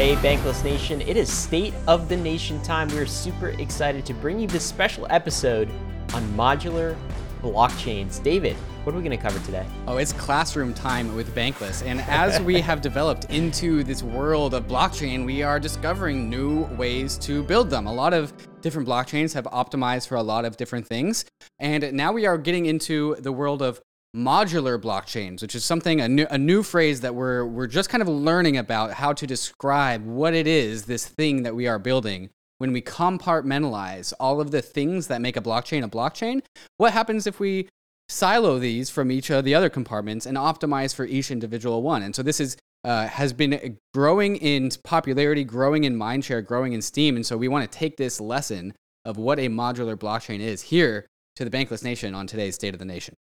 Hey, Bankless Nation, it is State of the Nation time. We're super excited to bring you this special episode on modular blockchains. David, what are we going to cover today? Oh, it's classroom time with Bankless. And as we have developed into this world of blockchain, we are discovering new ways to build them. A lot of different blockchains have optimized for a lot of different things. And now we are getting into the world of modular blockchains, which is something a new, a new phrase that we're we're just kind of learning about how to describe what it is this thing that we are building when we compartmentalize all of the things that make a blockchain a blockchain. What happens if we silo these from each of the other compartments and optimize for each individual one? And so this is uh, has been growing in popularity, growing in mindshare, growing in steam. And so we want to take this lesson of what a modular blockchain is here to the Bankless Nation on today's State of the Nation.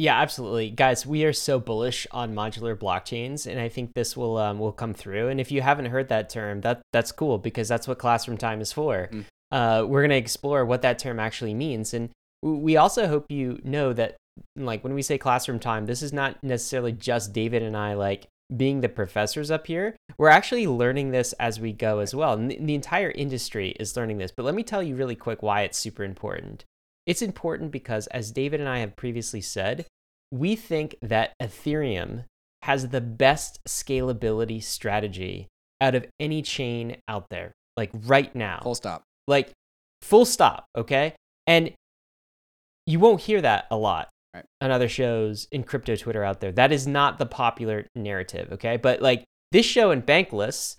Yeah, absolutely, guys. We are so bullish on modular blockchains, and I think this will um, will come through. And if you haven't heard that term, that that's cool because that's what classroom time is for. Mm. Uh, we're gonna explore what that term actually means, and we also hope you know that, like when we say classroom time, this is not necessarily just David and I like being the professors up here. We're actually learning this as we go as well, and the, the entire industry is learning this. But let me tell you really quick why it's super important. It's important because, as David and I have previously said, we think that Ethereum has the best scalability strategy out of any chain out there, like right now. Full stop. Like, full stop, okay? And you won't hear that a lot right. on other shows in crypto Twitter out there. That is not the popular narrative, okay? But like, this show in Bankless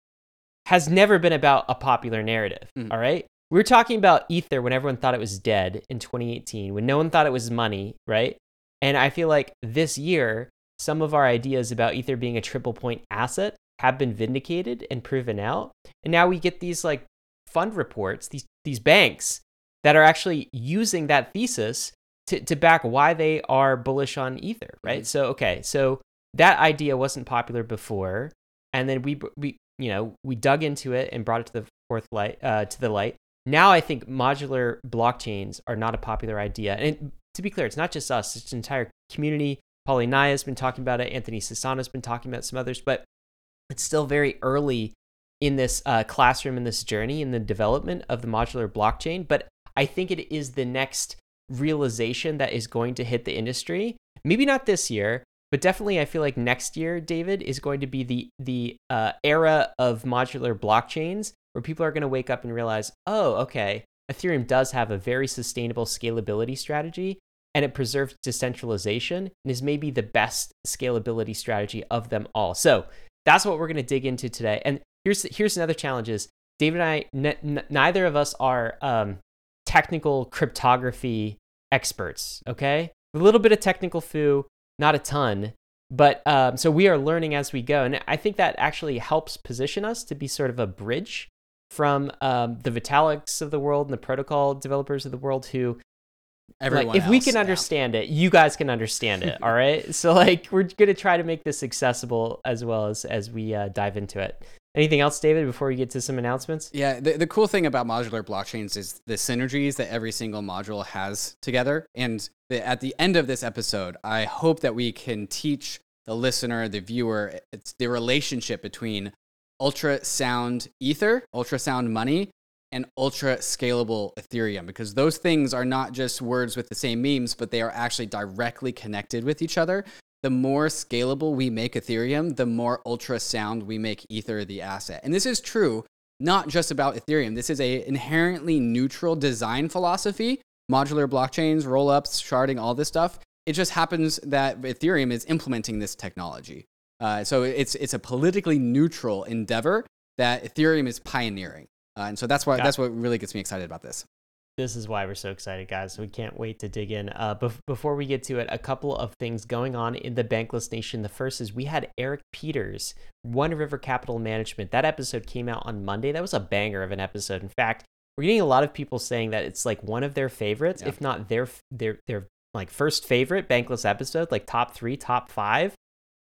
has never been about a popular narrative, mm. all right? We were talking about Ether when everyone thought it was dead in 2018, when no one thought it was money, right? And I feel like this year, some of our ideas about Ether being a triple point asset have been vindicated and proven out. And now we get these like fund reports, these these banks that are actually using that thesis to, to back why they are bullish on Ether, right? Mm-hmm. So okay, so that idea wasn't popular before, and then we we you know we dug into it and brought it to the fourth light uh, to the light, now I think modular blockchains are not a popular idea. And to be clear, it's not just us, it's an entire community. Polynya has been talking about it, Anthony Sassano has been talking about some others, but it's still very early in this uh, classroom, in this journey, in the development of the modular blockchain. But I think it is the next realization that is going to hit the industry. Maybe not this year, but definitely I feel like next year, David, is going to be the the uh, era of modular blockchains where people are going to wake up and realize, oh, okay, Ethereum does have a very sustainable scalability strategy and it preserves decentralization and is maybe the best scalability strategy of them all. So that's what we're going to dig into today. And here's here's another challenge is David and I, n- neither of us are um, technical cryptography experts. Okay, a little bit of technical foo, not a ton, but um, so we are learning as we go, and I think that actually helps position us to be sort of a bridge from um, the Vitaliks of the world and the protocol developers of the world who Everyone like, if else, we can understand yeah. it, you guys can understand it. all right. So like we're gonna try to make this accessible as well as as we uh, dive into it. Anything else, David, before we get to some announcements? Yeah, the, the cool thing about modular blockchains is the synergies that every single module has together. And the, at the end of this episode, I hope that we can teach the listener, the viewer, it's the relationship between ultrasound ether, ultrasound money, and ultra scalable Ethereum because those things are not just words with the same memes, but they are actually directly connected with each other. The more scalable we make Ethereum, the more ultrasound we make Ether the asset. And this is true not just about Ethereum. This is a inherently neutral design philosophy. Modular blockchains, rollups, sharding, all this stuff. It just happens that Ethereum is implementing this technology. Uh, so it's it's a politically neutral endeavor that Ethereum is pioneering, uh, and so that's why that's what really gets me excited about this. This is why we're so excited, guys. We can't wait to dig in. Uh, bef- before we get to it, a couple of things going on in the Bankless Nation. The first is we had Eric Peters, One River Capital Management. That episode came out on Monday. That was a banger of an episode. In fact, we're getting a lot of people saying that it's like one of their favorites, yeah. if not their their their like first favorite Bankless episode, like top three, top five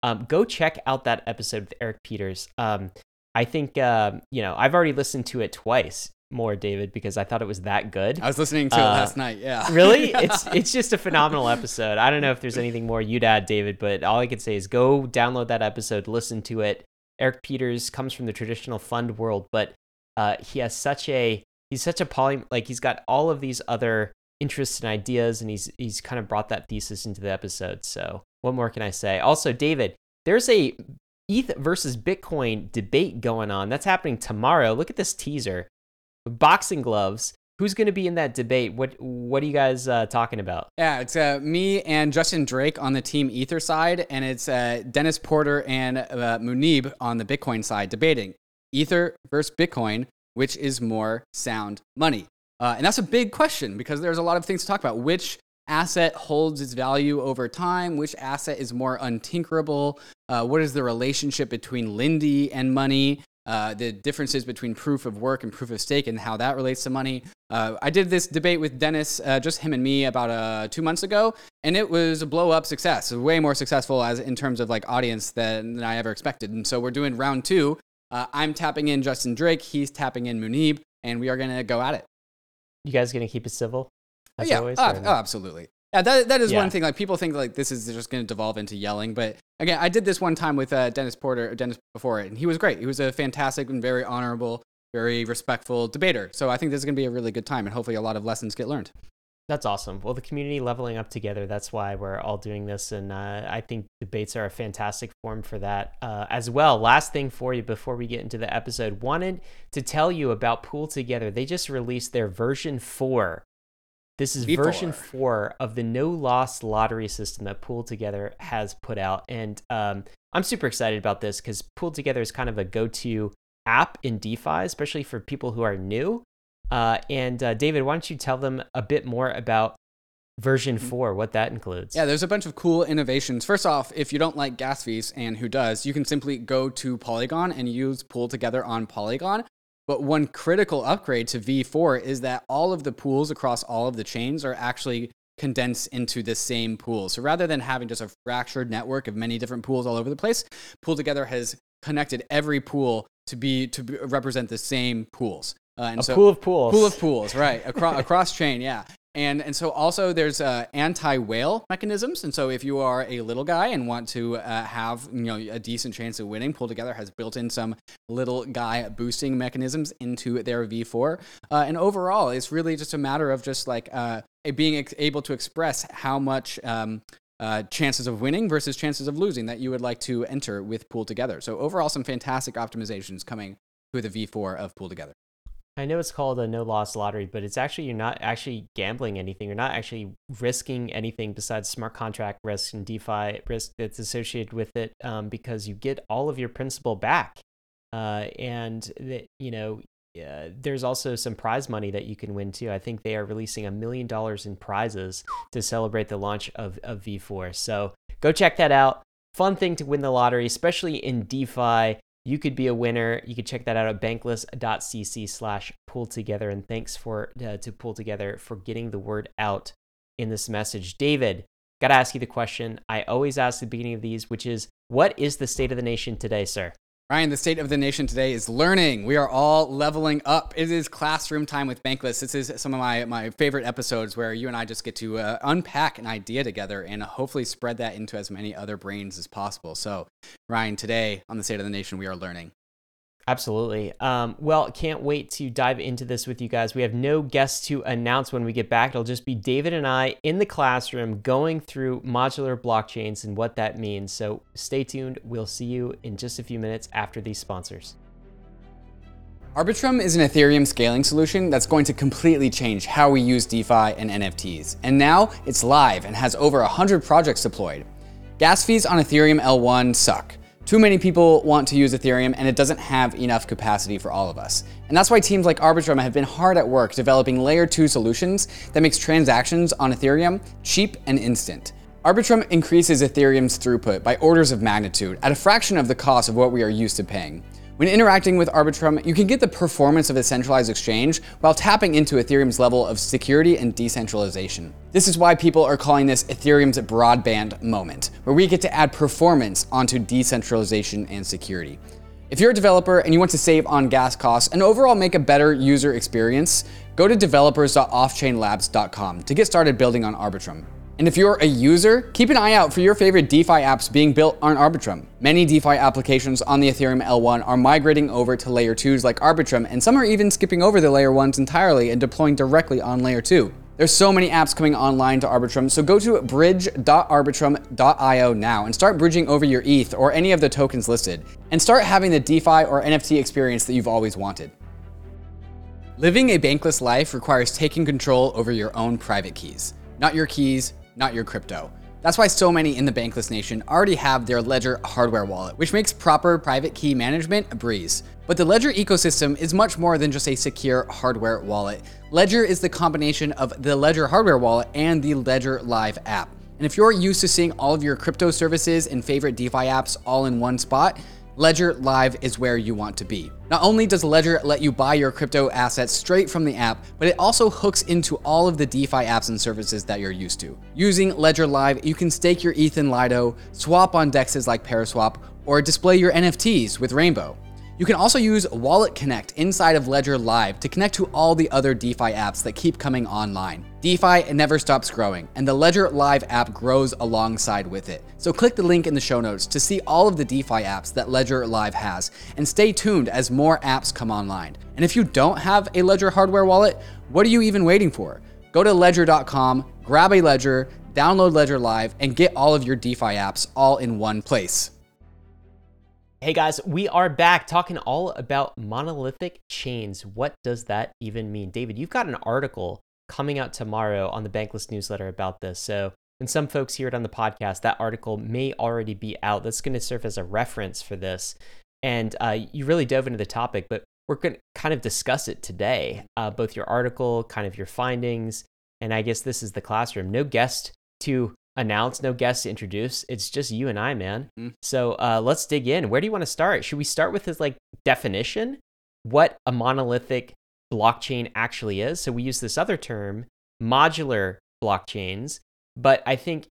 um, go check out that episode with Eric Peters. Um, I think um, you know I've already listened to it twice more, David, because I thought it was that good. I was listening to uh, it last night. Yeah, really, it's it's just a phenomenal episode. I don't know if there's anything more you'd add, David, but all I can say is go download that episode, listen to it. Eric Peters comes from the traditional fund world, but uh, he has such a he's such a poly like he's got all of these other interests and ideas, and he's he's kind of brought that thesis into the episode. So what more can I say? Also, David, there's a ETH versus Bitcoin debate going on. That's happening tomorrow. Look at this teaser. Boxing gloves. Who's going to be in that debate? What What are you guys uh, talking about? Yeah, it's uh, me and Justin Drake on the Team Ether side, and it's uh, Dennis Porter and uh, Muneeb on the Bitcoin side debating Ether versus Bitcoin, which is more sound money. Uh, and that's a big question because there's a lot of things to talk about. Which asset holds its value over time? Which asset is more untinkerable? Uh, what is the relationship between Lindy and money? Uh, the differences between proof of work and proof of stake and how that relates to money. Uh, I did this debate with Dennis, uh, just him and me, about uh, two months ago, and it was a blow up success. Way more successful as in terms of like audience than, than I ever expected. And so we're doing round two. Uh, I'm tapping in Justin Drake, he's tapping in Muneeb, and we are going to go at it. You guys gonna keep it civil? As yeah, always, uh, oh, absolutely. Yeah, that, that is yeah. one thing. Like people think like this is just going to devolve into yelling, but again, I did this one time with uh, Dennis Porter, Dennis before it, and he was great. He was a fantastic and very honorable, very respectful debater. So I think this is going to be a really good time, and hopefully a lot of lessons get learned. That's awesome. Well, the community leveling up together. That's why we're all doing this, and uh, I think debates are a fantastic form for that uh, as well. Last thing for you before we get into the episode, wanted to tell you about Pool Together. They just released their version four. This is V4. version four of the no loss lottery system that Pool Together has put out, and um, I'm super excited about this because Pool Together is kind of a go-to app in DeFi, especially for people who are new. Uh, and uh, David, why don't you tell them a bit more about version mm-hmm. 4, what that includes? Yeah, there's a bunch of cool innovations. First off, if you don't like gas fees, and who does, you can simply go to Polygon and use Pool Together on Polygon. But one critical upgrade to V4 is that all of the pools across all of the chains are actually condensed into the same pool. So rather than having just a fractured network of many different pools all over the place, Pool Together has connected every pool to be to represent the same pools. Uh, and a so, pool of pools. Pool of pools, right? Across across chain, yeah. And and so also there's uh, anti-whale mechanisms. And so if you are a little guy and want to uh, have you know a decent chance of winning, Pool Together has built in some little guy boosting mechanisms into their V4. Uh, and overall, it's really just a matter of just like uh, being ex- able to express how much. Um, uh, chances of winning versus chances of losing that you would like to enter with Pool Together. So overall, some fantastic optimizations coming with the V4 of Pool Together. I know it's called a no loss lottery, but it's actually you're not actually gambling anything. You're not actually risking anything besides smart contract risk and DeFi risk that's associated with it, um, because you get all of your principal back, uh, and that you know uh, there's also some prize money that you can win too. I think they are releasing a million dollars in prizes to celebrate the launch of, of V4. So go check that out. Fun thing to win the lottery, especially in DeFi you could be a winner. You can check that out at bankless.cc slash pool together. And thanks for uh, to Pool Together for getting the word out in this message. David, got to ask you the question I always ask at the beginning of these, which is what is the state of the nation today, sir? Ryan, the state of the nation today is learning. We are all leveling up. It is classroom time with Bankless. This is some of my, my favorite episodes where you and I just get to uh, unpack an idea together and hopefully spread that into as many other brains as possible. So, Ryan, today on the state of the nation, we are learning. Absolutely. Um, well, can't wait to dive into this with you guys. We have no guests to announce when we get back. It'll just be David and I in the classroom going through modular blockchains and what that means. So stay tuned. We'll see you in just a few minutes after these sponsors. Arbitrum is an Ethereum scaling solution that's going to completely change how we use DeFi and NFTs. And now it's live and has over 100 projects deployed. Gas fees on Ethereum L1 suck. Too many people want to use Ethereum and it doesn't have enough capacity for all of us. And that's why teams like Arbitrum have been hard at work developing layer 2 solutions that makes transactions on Ethereum cheap and instant. Arbitrum increases Ethereum's throughput by orders of magnitude at a fraction of the cost of what we are used to paying. When interacting with Arbitrum, you can get the performance of a centralized exchange while tapping into Ethereum's level of security and decentralization. This is why people are calling this Ethereum's broadband moment, where we get to add performance onto decentralization and security. If you're a developer and you want to save on gas costs and overall make a better user experience, go to developers.offchainlabs.com to get started building on Arbitrum. And if you're a user, keep an eye out for your favorite DeFi apps being built on Arbitrum. Many DeFi applications on the Ethereum L1 are migrating over to layer 2s like Arbitrum, and some are even skipping over the layer 1s entirely and deploying directly on layer 2. There's so many apps coming online to Arbitrum, so go to bridge.arbitrum.io now and start bridging over your ETH or any of the tokens listed, and start having the DeFi or NFT experience that you've always wanted. Living a bankless life requires taking control over your own private keys, not your keys, not your crypto. That's why so many in the Bankless Nation already have their Ledger hardware wallet, which makes proper private key management a breeze. But the Ledger ecosystem is much more than just a secure hardware wallet. Ledger is the combination of the Ledger hardware wallet and the Ledger Live app. And if you're used to seeing all of your crypto services and favorite DeFi apps all in one spot, Ledger Live is where you want to be. Not only does Ledger let you buy your crypto assets straight from the app, but it also hooks into all of the DeFi apps and services that you're used to. Using Ledger Live, you can stake your ETH in Lido, swap on dexes like Paraswap, or display your NFTs with Rainbow. You can also use Wallet Connect inside of Ledger Live to connect to all the other DeFi apps that keep coming online. DeFi never stops growing, and the Ledger Live app grows alongside with it. So click the link in the show notes to see all of the DeFi apps that Ledger Live has, and stay tuned as more apps come online. And if you don't have a Ledger hardware wallet, what are you even waiting for? Go to ledger.com, grab a Ledger, download Ledger Live, and get all of your DeFi apps all in one place. Hey guys, we are back talking all about monolithic chains. What does that even mean? David, you've got an article coming out tomorrow on the Bankless newsletter about this. So, when some folks hear it on the podcast, that article may already be out. That's going to serve as a reference for this. And uh, you really dove into the topic, but we're going to kind of discuss it today. Uh, both your article, kind of your findings, and I guess this is the classroom. No guest to announce, no guests to introduce. It's just you and I, man. Mm. So uh, let's dig in. Where do you want to start? Should we start with his like definition? What a monolithic blockchain actually is. So we use this other term, modular blockchains. But I think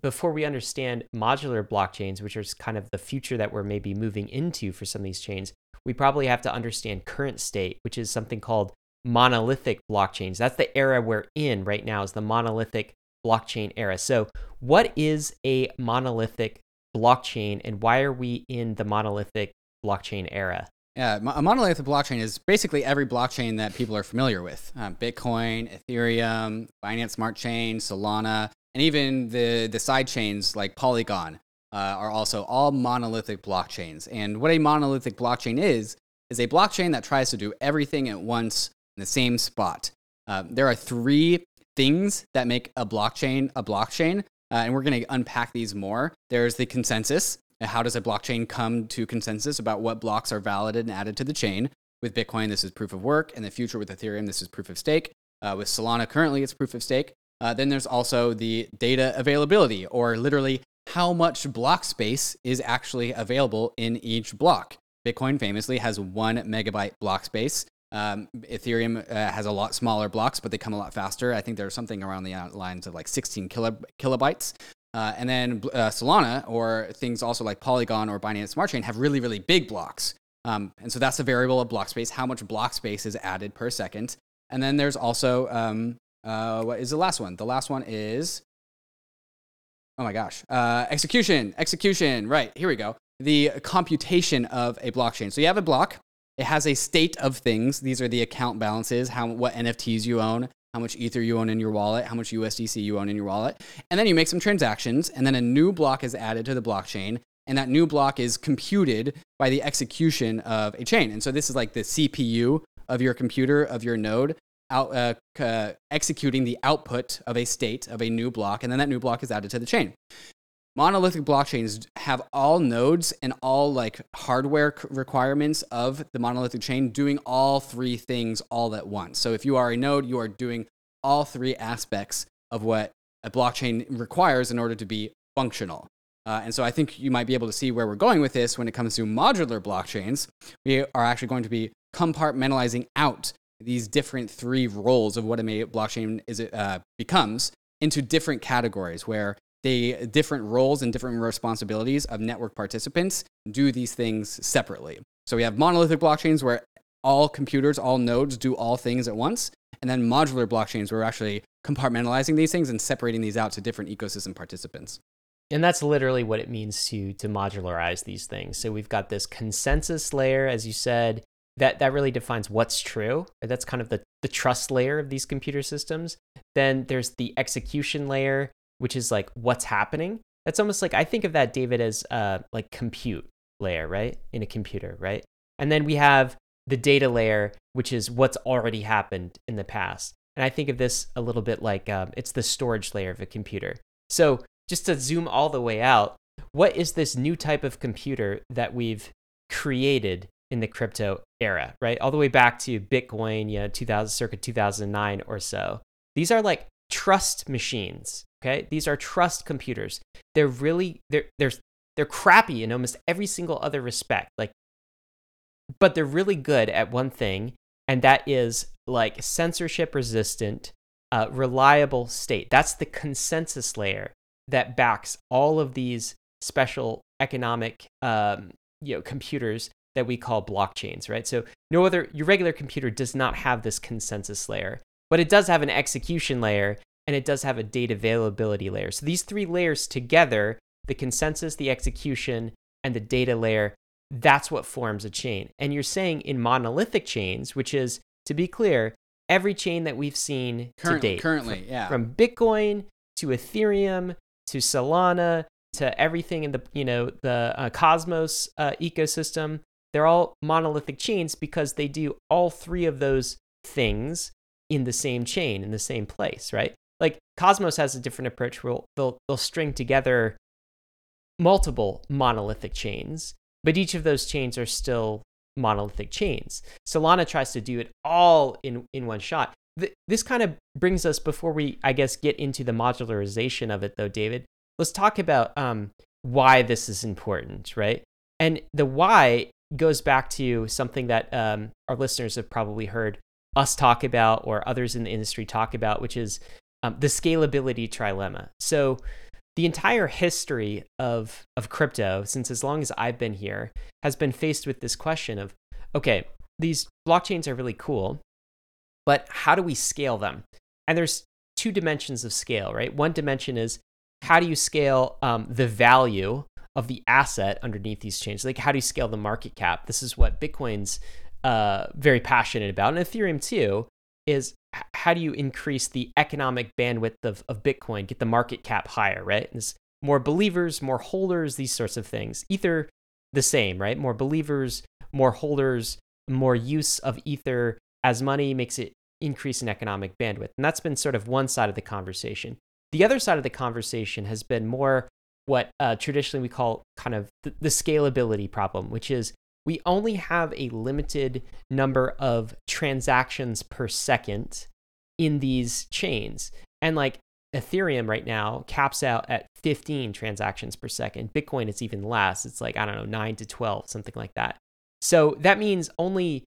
before we understand modular blockchains, which is kind of the future that we're maybe moving into for some of these chains, we probably have to understand current state, which is something called monolithic blockchains. That's the era we're in right now, is the monolithic blockchain era. So, what is a monolithic blockchain and why are we in the monolithic blockchain era? Yeah, a monolithic blockchain is basically every blockchain that people are familiar with um, Bitcoin, Ethereum, Binance Smart Chain, Solana, and even the, the side chains like Polygon uh, are also all monolithic blockchains. And what a monolithic blockchain is, is a blockchain that tries to do everything at once in the same spot. Uh, there are three things that make a blockchain a blockchain. Uh, and we're going to unpack these more. There's the consensus. How does a blockchain come to consensus about what blocks are validated and added to the chain? With Bitcoin, this is proof of work. In the future, with Ethereum, this is proof of stake. Uh, with Solana, currently, it's proof of stake. Uh, then there's also the data availability, or literally how much block space is actually available in each block. Bitcoin famously has one megabyte block space. Um, Ethereum uh, has a lot smaller blocks, but they come a lot faster. I think there's something around the lines of like 16 kilo- kilobytes. Uh, and then uh, Solana or things also like Polygon or Binance Smart Chain have really, really big blocks. Um, and so that's a variable of block space, how much block space is added per second. And then there's also, um, uh, what is the last one? The last one is, oh my gosh, uh, execution, execution. Right, here we go. The computation of a blockchain. So you have a block, it has a state of things. These are the account balances, how what NFTs you own, how much Ether you own in your wallet, how much USDC you own in your wallet. And then you make some transactions, and then a new block is added to the blockchain. And that new block is computed by the execution of a chain. And so this is like the CPU of your computer, of your node, out, uh, uh, executing the output of a state of a new block. And then that new block is added to the chain monolithic blockchains have all nodes and all like hardware requirements of the monolithic chain doing all three things all at once. So if you are a node, you are doing all three aspects of what a blockchain requires in order to be functional. Uh, and so I think you might be able to see where we're going with this when it comes to modular blockchains. We are actually going to be compartmentalizing out these different three roles of what a blockchain is, uh, becomes into different categories where they different roles and different responsibilities of network participants do these things separately. So we have monolithic blockchains where all computers, all nodes do all things at once. And then modular blockchains, where we're actually compartmentalizing these things and separating these out to different ecosystem participants. And that's literally what it means to to modularize these things. So we've got this consensus layer, as you said, that that really defines what's true. That's kind of the the trust layer of these computer systems. Then there's the execution layer, which is like what's happening. That's almost like I think of that, David, as uh, like compute layer, right, in a computer, right? And then we have the data layer, which is what's already happened in the past. And I think of this a little bit like um, it's the storage layer of a computer. So just to zoom all the way out, what is this new type of computer that we've created in the crypto era, right? All the way back to Bitcoin, you know, 2000, circa 2009 or so. These are like trust machines, okay? These are trust computers. They're really they're they're they're crappy in almost every single other respect. Like but they're really good at one thing, and that is like censorship resistant, uh, reliable state. That's the consensus layer that backs all of these special economic um, you know computers that we call blockchains, right? So no other your regular computer does not have this consensus layer, but it does have an execution layer and it does have a data availability layer. So these three layers together, the consensus, the execution, and the data layer, that's what forms a chain. And you're saying in monolithic chains, which is to be clear, every chain that we've seen currently, to date, currently, from, yeah, from Bitcoin to Ethereum to Solana to everything in the you know the uh, Cosmos uh, ecosystem. They're all monolithic chains because they do all three of those things in the same chain in the same place, right? Like Cosmos has a different approach where they'll they'll string together multiple monolithic chains, but each of those chains are still monolithic chains. Solana tries to do it all in in one shot. this kind of brings us before we, I guess, get into the modularization of it, though, David let's talk about um, why this is important, right? And the why goes back to something that um, our listeners have probably heard us talk about or others in the industry talk about, which is um, the scalability trilemma. So, the entire history of, of crypto, since as long as I've been here, has been faced with this question of okay, these blockchains are really cool, but how do we scale them? And there's two dimensions of scale, right? One dimension is how do you scale um, the value of the asset underneath these chains? Like, how do you scale the market cap? This is what Bitcoin's uh, very passionate about, and Ethereum too. Is how do you increase the economic bandwidth of, of Bitcoin, get the market cap higher, right? More believers, more holders, these sorts of things. Ether, the same, right? More believers, more holders, more use of Ether as money makes it increase in economic bandwidth. And that's been sort of one side of the conversation. The other side of the conversation has been more what uh, traditionally we call kind of the, the scalability problem, which is we only have a limited number of transactions per second in these chains. And like Ethereum right now caps out at 15 transactions per second. Bitcoin, it's even less. It's like, I don't know, 9 to 12, something like that. So that means only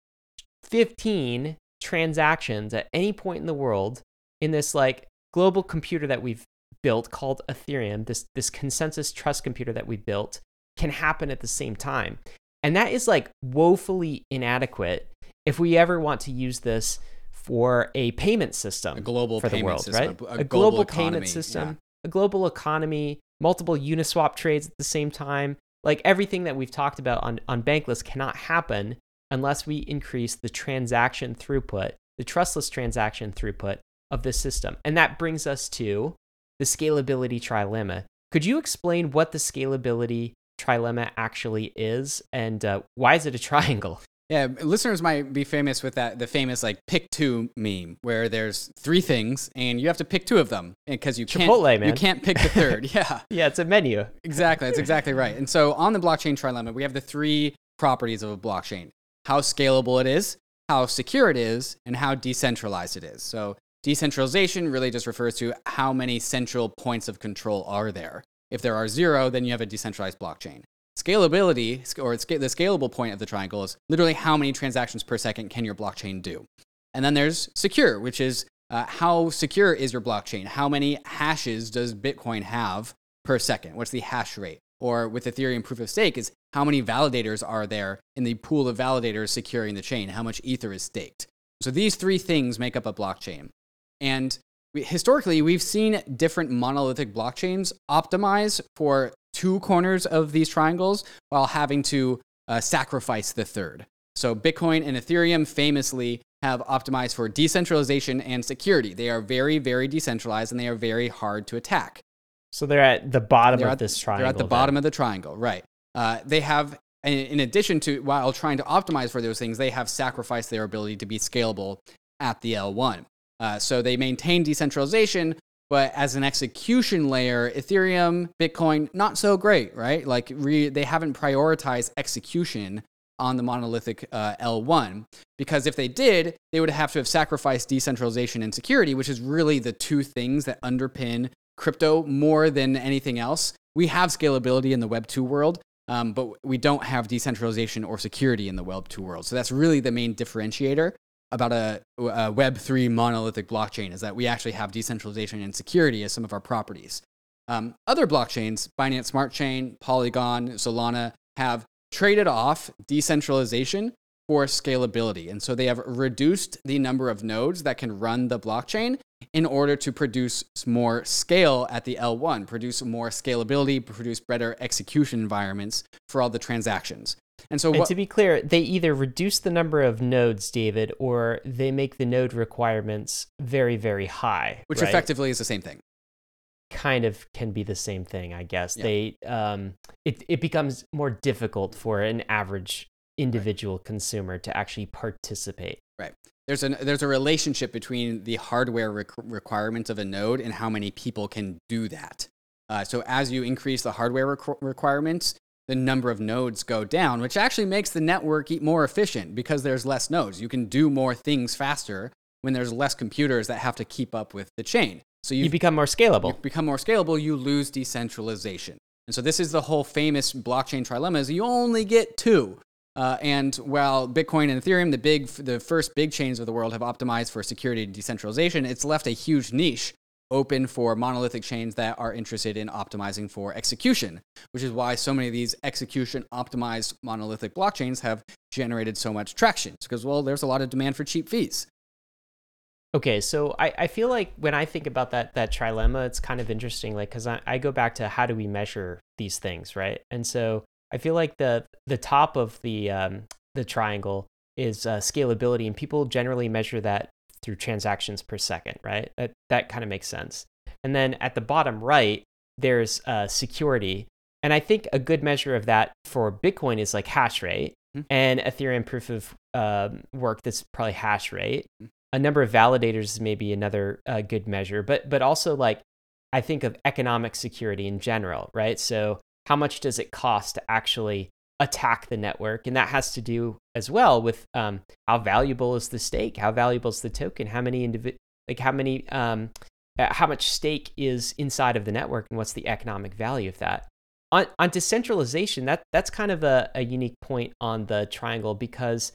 15 transactions at any point in the world in this like global computer that we've built called Ethereum, this this consensus trust computer that we built, can happen at the same time. And that is like woefully inadequate if we ever want to use this for a payment system a global for the payment world, system, right? A, A, global, global, economy, payment system, yeah. a global economy, multiple Uniswap trades at the same time. Like everything that we've talked about on, on Bankless cannot happen unless we increase the transaction throughput, the trustless transaction throughput of this system. And that brings us to the scalability trilemma. Could you explain what the scalability trilemma actually is and uh, why is it a triangle? Yeah, listeners might be famous with that the famous like pick two meme where there's three things and you have to pick two of them because you can't Chipotle, man. you can't pick the third. yeah. Yeah, it's a menu. Exactly. That's exactly right. And so on the blockchain trilemma, we have the three properties of a blockchain. How scalable it is, how secure it is, and how decentralized it is. So Decentralization really just refers to how many central points of control are there. If there are zero, then you have a decentralized blockchain. Scalability, or the scalable point of the triangle, is literally how many transactions per second can your blockchain do. And then there's secure, which is uh, how secure is your blockchain? How many hashes does Bitcoin have per second? What's the hash rate? Or with Ethereum proof of stake, is how many validators are there in the pool of validators securing the chain? How much Ether is staked? So these three things make up a blockchain. And we, historically, we've seen different monolithic blockchains optimize for two corners of these triangles while having to uh, sacrifice the third. So Bitcoin and Ethereum famously have optimized for decentralization and security. They are very, very decentralized and they are very hard to attack. So they're at the bottom they're of this triangle. They're at the then. bottom of the triangle, right? Uh, they have, in addition to while trying to optimize for those things, they have sacrificed their ability to be scalable at the L1. Uh, so they maintain decentralization, but as an execution layer, Ethereum, Bitcoin, not so great, right? Like re- they haven't prioritized execution on the monolithic uh, L1 because if they did, they would have to have sacrificed decentralization and security, which is really the two things that underpin crypto more than anything else. We have scalability in the Web 2 world, um, but we don't have decentralization or security in the Web 2 world. So that's really the main differentiator about a, a Web3 monolithic blockchain is that we actually have decentralization and security as some of our properties. Um, other blockchains, Binance Smart Chain, Polygon, Solana, have traded off decentralization for scalability. And so they have reduced the number of nodes that can run the blockchain in order to produce more scale at the L1, produce more scalability, produce better execution environments for all the transactions. And so, And what, to be clear, they either reduce the number of nodes, David, or they make the node requirements very, very high. which right? effectively is the same thing. kind of can be the same thing, I guess. Yeah. They um, it it becomes more difficult for an average individual consumer to actually participate. Right. There's a there's a relationship between the hardware requ- requirements of a node and how many people can do that. Uh, so as you increase the hardware requ- requirements, the number of nodes go down, which actually makes the network more efficient because there's less nodes. You can do more things faster when there's less computers that have to keep up with the chain. So You you become more scalable. you become more scalable, you lose decentralization. And so this is the whole famous blockchain trilemma: is you only get two. Uh, and while Bitcoin and Ethereum, the big, the first big chains of the world, have optimized for security and decentralization, it's left a huge niche open for monolithic chains that are interested in optimizing for execution, which is why so many of these execution optimized monolithic blockchains have generated so much traction. Because well, there's a lot of demand for cheap fees. Okay, so I, I feel like when I think about that that trilemma, it's kind of interesting, like because I, I go back to how do we measure these things, right? And so I feel like the the top of the um, the triangle is uh, scalability, and people generally measure that through transactions per second, right? That that kind of makes sense. And then at the bottom right, there's uh, security, and I think a good measure of that for Bitcoin is like hash rate, Mhm. and Ethereum proof of um, work that's probably hash rate Mhm. a number of validators is maybe another uh, good measure, but but also like I think of economic security in general, right? So how much does it cost to actually attack the network, and that has to do as well with um, how valuable is the stake, how valuable is the token, how many individ like how many um, uh, how much stake is inside of the network, and what's the economic value of that. On, on decentralization, that that's kind of a, a unique point on the triangle because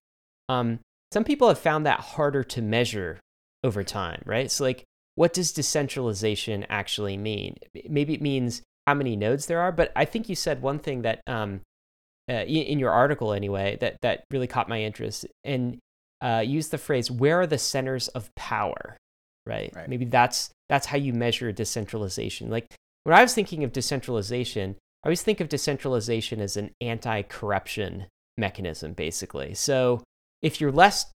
um, some people have found that harder to measure over time, right? So, like, what does decentralization actually mean? Maybe it means how many nodes there are, but I think you said one thing that, um, uh, in, in your article anyway, that that really caught my interest, and uh, used the phrase "Where are the centers of power?" Right? Right. Maybe that's that's how you measure decentralization. Like when I was thinking of decentralization, I always think of decentralization as an anti-corruption mechanism, basically. So if you're less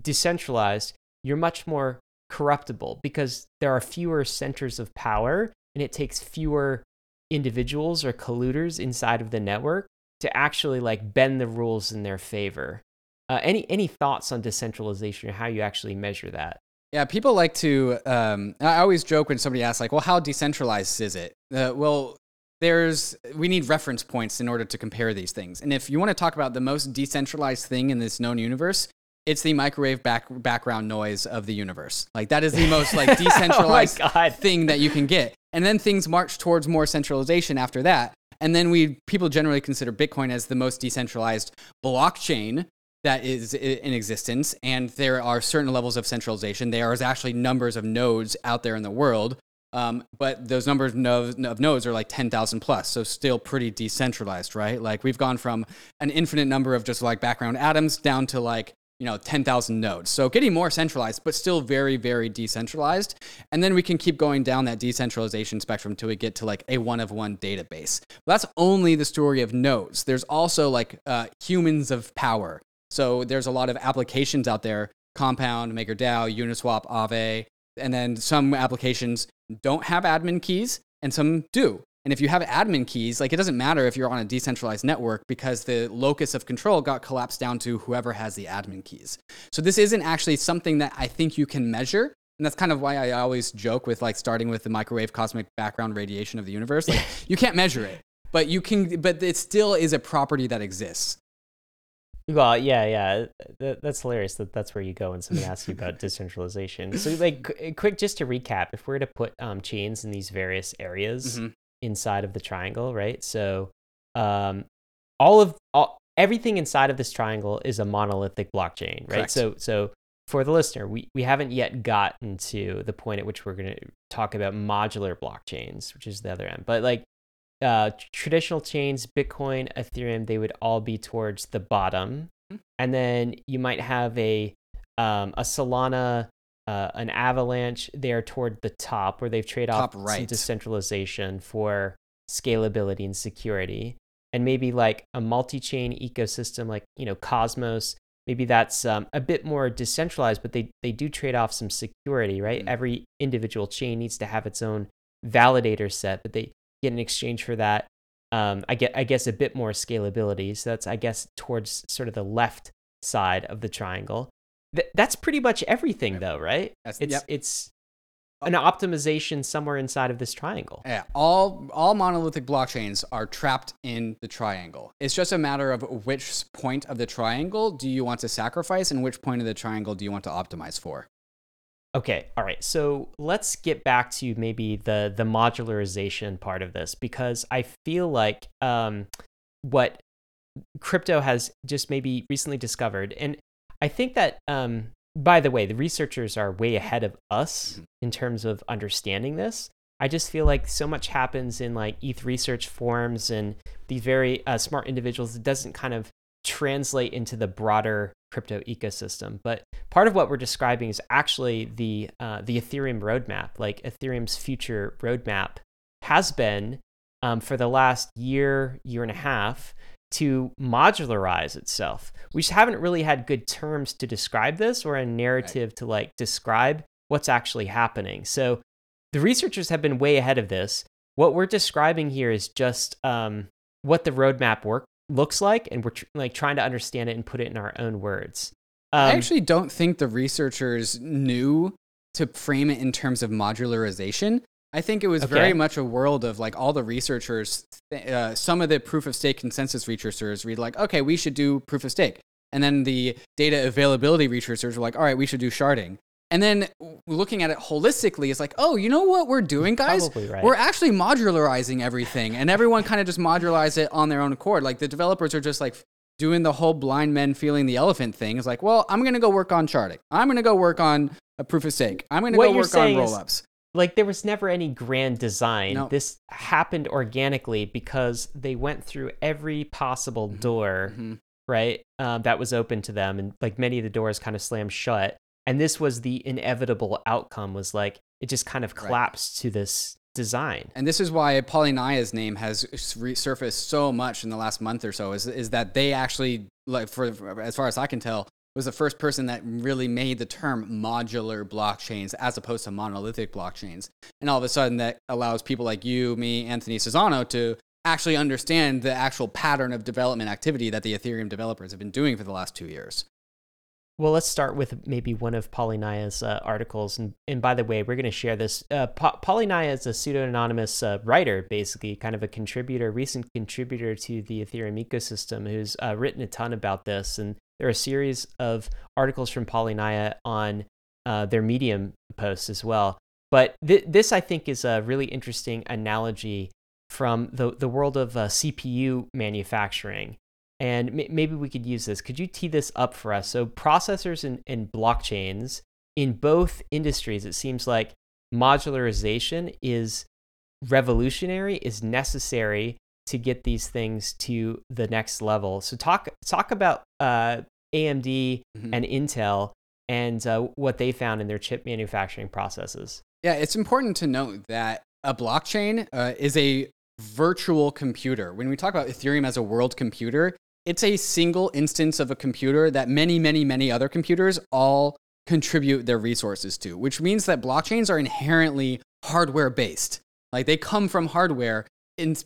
decentralized, you're much more corruptible because there are fewer centers of power and it takes fewer individuals or colluders inside of the network to actually like bend the rules in their favor. Uh, any any thoughts on decentralization or how you actually measure that? Yeah, people like to. Um, I always joke when somebody asks, like, "Well, how decentralized is it?" Uh, well, there's we need reference points in order to compare these things. And if you want to talk about the most decentralized thing in this known universe, it's the microwave back, background noise of the universe. Like that is the most like decentralized oh thing that you can get. And then things march towards more centralization after that. And then we people generally consider Bitcoin as the most decentralized blockchain that is in existence. And there are certain levels of centralization. There is actually numbers of nodes out there in the world. Um, but those numbers of, nodes are like 10,000 plus. So still pretty decentralized, right? Like we've gone from an infinite number of just like background atoms down to like you know 10,000 nodes. So getting more centralized, but still very very decentralized. And then we can keep going down that decentralization spectrum until we get to like a one of one database. But that's only the story of nodes. There's also like uh, humans of power. So there's a lot of applications out there: Compound, MakerDAO, Uniswap, Aave, and then some applications don't have admin keys, and some do. And if you have admin keys, like it doesn't matter if you're on a decentralized network because the locus of control got collapsed down to whoever has the admin keys. So this isn't actually something that I think you can measure. And that's kind of why I always joke with like starting with the microwave cosmic background radiation of the universe. Like you can't measure it, but you can, but it still is a property that exists. Well, yeah, yeah, that, that's hilarious. That that's where you go when someone asks you about decentralization. So, like, quick, just to recap, if we're to put um, chains in these various areas, mm-hmm inside of the triangle, right? So um, all of all, everything inside of this triangle is a monolithic blockchain, right? Correct. So so for the listener, we, we haven't yet gotten to the point at which we're going to talk about modular blockchains, which is the other end. But like uh, traditional chains, Bitcoin, Ethereum, they would all be towards the bottom, mm-hmm. and then you might have a um, a Solana uh, an avalanche there toward the top where they've traded off right. some decentralization for scalability and security and maybe like a multi-chain ecosystem like you know cosmos maybe that's um, a bit more decentralized but they, they do trade off some security right mm-hmm. every individual chain needs to have its own validator set but they get in exchange for that um, I get I guess a bit more scalability so that's I guess towards sort of the left side of the triangle Th- that's pretty much everything, yep. though, right? That's, it's yep. it's an optimization somewhere inside of this triangle. Yeah, all all monolithic blockchains are trapped in the triangle. It's just a matter of which point of the triangle do you want to sacrifice and which point of the triangle do you want to optimize for. Okay, all right. So let's get back to maybe the the modularization part of this because I feel like um, what crypto has just maybe recently discovered, and I think that, um, by the way, the researchers are way ahead of us mm-hmm. in terms of understanding this. I just feel like so much happens in like ETH research forums and these very uh, smart individuals. It doesn't kind of translate into the broader crypto ecosystem. But part of what we're describing is actually the uh, the Ethereum roadmap. Like Ethereum's future roadmap has been um, for the last year, year and a half, to modularize itself. We just haven't really had good terms to describe this or a narrative right. to like describe what's actually happening. So the researchers have been way ahead of this. What we're describing here is just um, what the roadmap work looks like, and we're tr- like trying to understand it and put it in our own words. Um, I actually don't think the researchers knew to frame it in terms of modularization. I think it was okay. very much a world of like all the researchers, uh, some of the proof of stake consensus researchers read like, okay, we should do proof of stake. And then the data availability researchers were like, all right, we should do sharding. And then looking at it holistically, it's like, oh, you know what we're doing, guys? Right. We're actually modularizing everything. And everyone kind of just modularize it on their own accord. Like the developers are just like doing the whole blind men feeling the elephant thing. It's like, well, I'm going to go work on sharding. I'm going to go work on a proof of stake. I'm going to go work on rollups like there was never any grand design. Nope. This happened organically because they went through every possible mm-hmm. door, mm-hmm. right? Um, that was open to them, and like many of the doors kind of slammed shut. And this was the inevitable outcome. Was like it just kind of collapsed right. to this design. And this is why Polynya's name has resurfaced so much in the last month or so. Is is that they actually like for as far as I can tell was the first person that really made the term modular blockchains as opposed to monolithic blockchains. And all of a sudden, that allows people like you, me, Anthony Sassano to actually understand the actual pattern of development activity that the Ethereum developers have been doing for the last two years. Well, let's start with maybe one of Polynya's uh, articles. And, and by the way, we're going to share this. Uh, is a pseudo-anonymous uh, writer, basically, kind of a contributor, recent contributor to the Ethereum ecosystem, who's uh, written a ton about this. And there are a series of articles from Polynya on uh, their Medium posts as well. But th- this, I think, is a really interesting analogy from the, the world of uh, CPU manufacturing. And m- maybe we could use this. Could you tee this up for us? So, processors and, and blockchains in both industries, it seems like modularization is revolutionary, is necessary to get these things to the next level. So talk talk about uh, AMD mm-hmm. and Intel and uh, what they found in their chip manufacturing processes. Yeah, it's important to note that a blockchain uh, is a virtual computer. When we talk about Ethereum as a world computer, it's a single instance of a computer that many, many, many other computers all contribute their resources to, which means that blockchains are inherently hardware based. Like they come from hardware,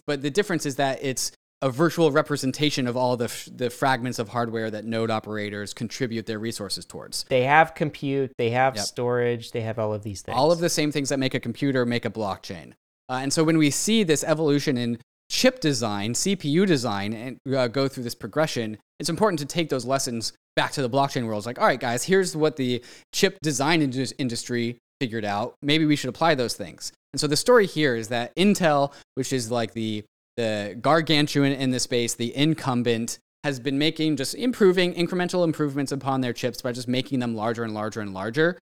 but the difference is that it's a virtual representation of all the, f- the fragments of hardware that node operators contribute their resources towards. They have compute, they have yep. storage, they have all of these things. All of the same things that make a computer make a blockchain. Uh, and so when we see this evolution in chip design, CPU design, and uh, go through this progression, it's important to take those lessons back to the blockchain world. It's like, all right, guys, here's what the chip design industry figured out. Maybe we should apply those things. And so the story here is that Intel, which is like the the gargantuan in the space, the incumbent, has been making just improving incremental improvements upon their chips by just making them larger and larger and larger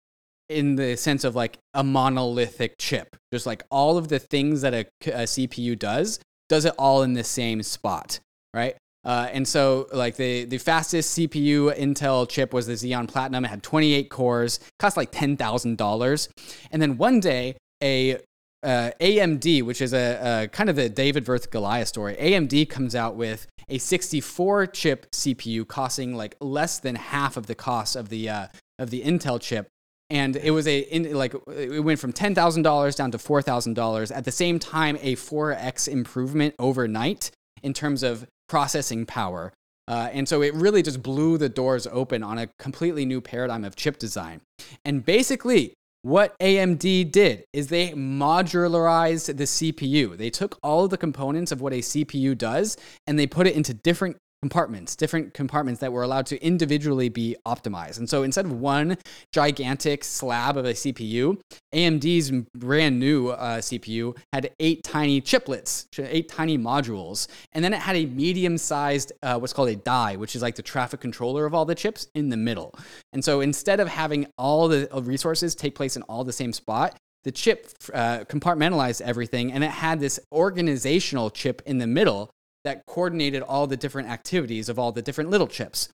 in the sense of like a monolithic chip. Just like all of the things that a, a CPU does, does it all in the same spot, right? Uh, and so, like the the fastest CPU Intel chip was the Xeon Platinum. It had 28 cores, cost like ten thousand dollars. And then one day, a uh, AMD, which is a, a, kind of the David versus Goliath story, AMD comes out with a 64 chip CPU costing like less than half of the cost of the uh, of the Intel chip and it was a in, like it went from ten thousand dollars down to four thousand dollars. At the same time, a four x improvement overnight in terms of processing power. Uh, and so it really just blew the doors open on a completely new paradigm of chip design. And basically, what AMD did is they modularized the CPU. They took all of the components of what a CPU does and they put it into different compartments, different compartments that were allowed to individually be optimized. And so instead of one gigantic slab of a CPU, AMD's brand new uh, CPU had eight tiny chiplets, eight tiny modules. And then it had a medium sized, uh, what's called a die, which is like the traffic controller of all the chips in the middle. And so instead of having all the uh, resources take place in all the same spot, the chip uh, compartmentalized everything and it had this organizational chip in the middle that coordinated all the different activities of all the different little chips.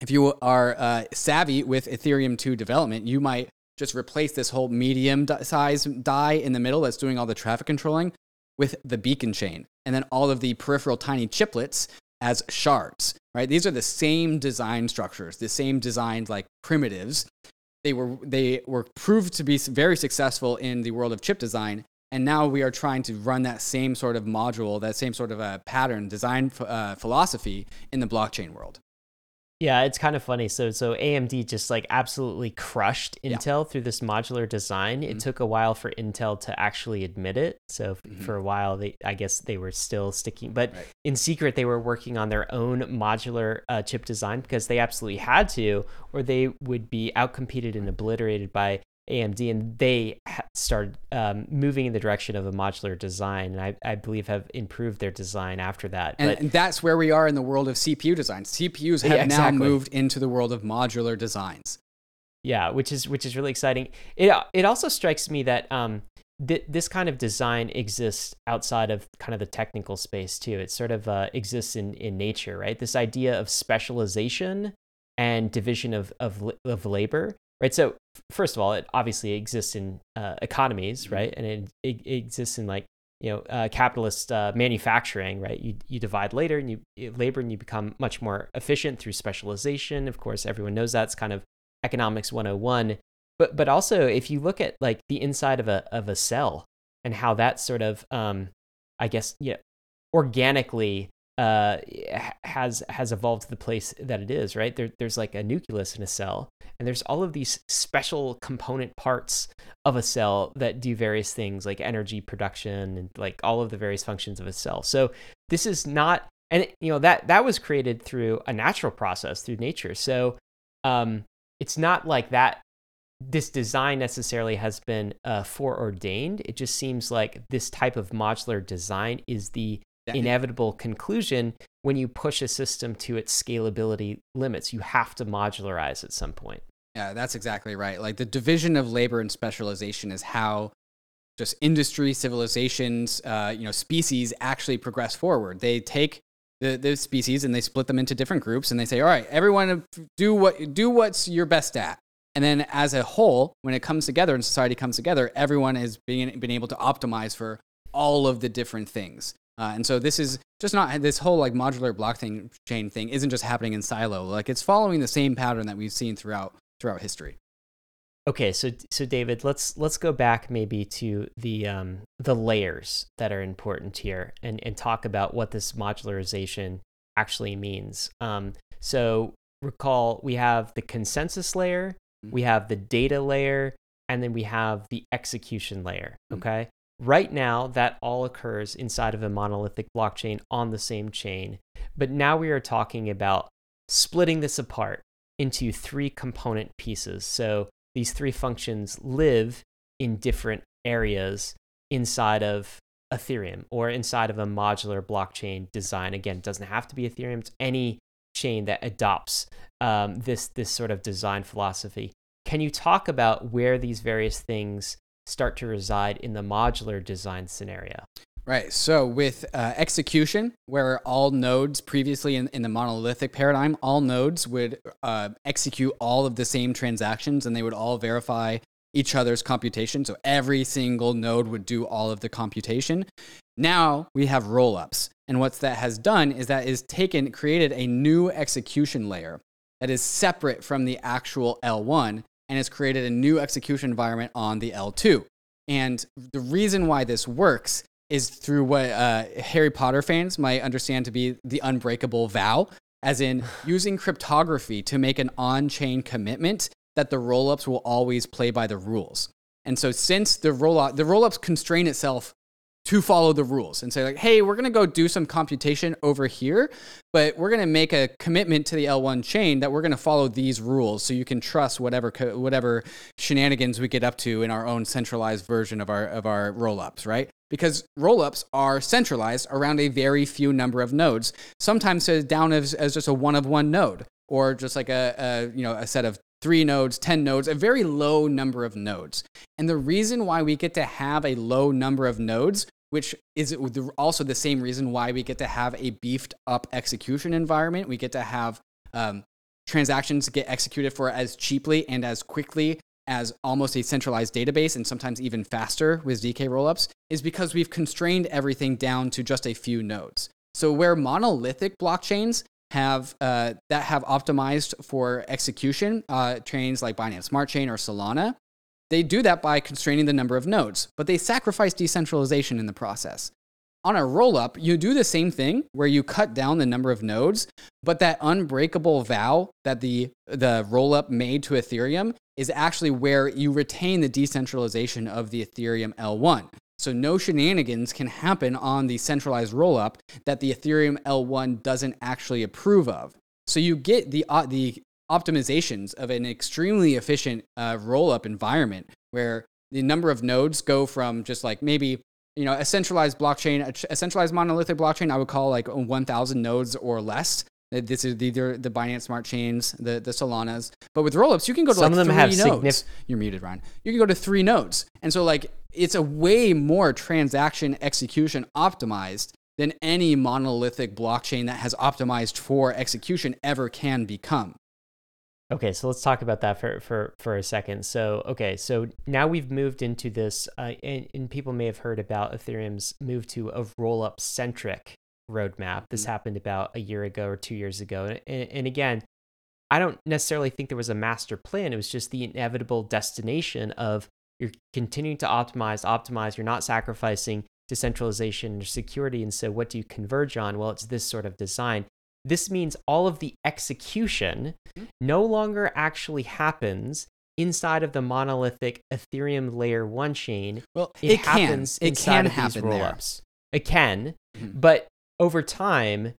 If you are uh, savvy with Ethereum 2 development, you might just replace this whole medium size die in the middle that's doing all the traffic controlling with the beacon chain and then all of the peripheral tiny chiplets as shards, right? These are the same design structures, the same designed like primitives. They were, they were proved to be very successful in the world of chip design and now we are trying to run that same sort of module, that same sort of a pattern design uh, philosophy in the blockchain world. Yeah, it's kind of funny. So so AMD just like absolutely crushed Intel yeah. through this modular design. It mm-hmm. took a while for Intel to actually admit it. So mm-hmm. for a while they I guess they were still sticking but right. in secret they were working on their own modular uh, chip design because they absolutely had to or they would be outcompeted and obliterated by AMD, and they started um, moving in the direction of a modular design, and I, I believe have improved their design after that. And, and, that's where we are in the world of CPU design. CPUs have yeah, exactly. now moved into the world of modular designs. Yeah, which is which is really exciting. It it also strikes me that um, th- this kind of design exists outside of kind of the technical space too. It sort of uh, exists in in nature, right? This idea of specialization and division of of, of labor right? So first of all, it obviously exists in uh, economies, mm-hmm. right? And it, it, exists in like you know uh, capitalist uh, manufacturing, right? You you divide labor and you labor and you become much more efficient through specialization. Of course, everyone knows that's kind of economics 101. But but also if you look at like the inside of a of a cell and how that sort of um, I guess yeah organically uh, has has evolved to the place that it is, right? There, there's like a nucleus in a cell, and there's all of these special component parts of a cell that do various things like energy production and like all of the various functions of a cell. So this is not, and you know that that was created through a natural process through nature. So um, it's not like that. This design necessarily has been uh, foreordained. It just seems like this type of modular design is the inevitable conclusion when you push a system to its scalability limits. You have to modularize at some point. Yeah, that's exactly right. Like the division of labor and specialization is how just industry, civilizations, uh, you know, species actually progress forward. They take the, the species and they split them into different groups and they say, all right, everyone do what do what's you're best at. And then as a whole, when it comes together and society comes together, everyone has been, been able to optimize for all of the different things. Uh, and so this is just not this whole like modular blockchain chain thing isn't just happening in silo. Like it's following the same pattern that we've seen throughout throughout history. Okay, so so David, let's let's go back maybe to the um, the layers that are important here, and and talk about what this modularization actually means. Um, so recall we have the consensus layer, mm-hmm. we have the data layer, and then we have the execution layer. Mm-hmm. Okay. Right now that all occurs inside of a monolithic blockchain on the same chain, but now we are talking about splitting this apart into three component pieces. So these three functions live in different areas inside of Ethereum or inside of a modular blockchain design. Again, it doesn't have to be Ethereum, it's any chain that adopts um, this, this sort of design philosophy. Can you talk about where these various things start to reside in the modular design scenario? Right. So with uh, execution, where all nodes previously in, in the monolithic paradigm, all nodes would uh, execute all of the same transactions and they would all verify each other's computation. So every single node would do all of the computation. Now we have rollups. And what that has done is that is taken, created a new execution layer that is separate from the actual L1 and has created a new execution environment on the L2. And the reason why this works is through what uh, Harry Potter fans might understand to be the unbreakable vow, as in using cryptography to make an on chain commitment that the rollups will always play by the rules. And so, since the rollup, the rollups constrain itself to follow the rules and say like hey we're going to go do some computation over here but we're going to make a commitment to the L1 chain that we're going to follow these rules so you can trust whatever whatever shenanigans we get up to in our own centralized version of our of our rollups right? Because rollups are centralized around a very few number of nodes sometimes down as, as just a one of one node or just like a, a you know a set of three nodes, 10 nodes, a very low number of nodes. And the reason why we get to have a low number of nodes, which is also the same reason why we get to have a beefed up execution environment, we get to have um, transactions get executed for as cheaply and as quickly as almost a centralized database and sometimes even faster with ZK rollups, is because we've constrained everything down to just a few nodes. So, where monolithic blockchains have uh, that have optimized for execution, uh, chains like Binance Smart Chain or Solana. They do that by constraining the number of nodes, but they sacrifice decentralization in the process. On a rollup, you do the same thing where you cut down the number of nodes, but that unbreakable vow that the, the rollup made to Ethereum is actually where you retain the decentralization of the Ethereum L1. So no shenanigans can happen on the centralized rollup that the Ethereum L1 doesn't actually approve of. So you get the uh, the optimizations of an extremely efficient uh, rollup environment where the number of nodes go from just like maybe you know a centralized blockchain, a, centralized monolithic blockchain, I would call like 1,000 nodes or less. This is either the Binance Smart Chains, the the Solanas. But with rollups, you can go to some like of them three have nodes. Signif- You're muted, Ryan. You can go to three nodes, and so like it's a way more transaction execution optimized than any monolithic blockchain that has optimized for execution ever can become. Okay, so let's talk about that for for for a second. So, okay, so now we've moved into this, uh, and, and, people may have heard about Ethereum's move to a roll-up centric roadmap. This mm-hmm. happened about a year ago or two years ago, and, and again, I don't necessarily think there was a master plan. It was just the inevitable destination of you're continuing to optimize, optimize. You're not sacrificing decentralization or security. And so, what do you converge on? Well, it's this sort of design. This means all of the execution mm-hmm. no longer actually happens inside of the monolithic Ethereum layer one chain. Well, it, it happens can. It can happen rollups. There. It can, mm-hmm. but over time,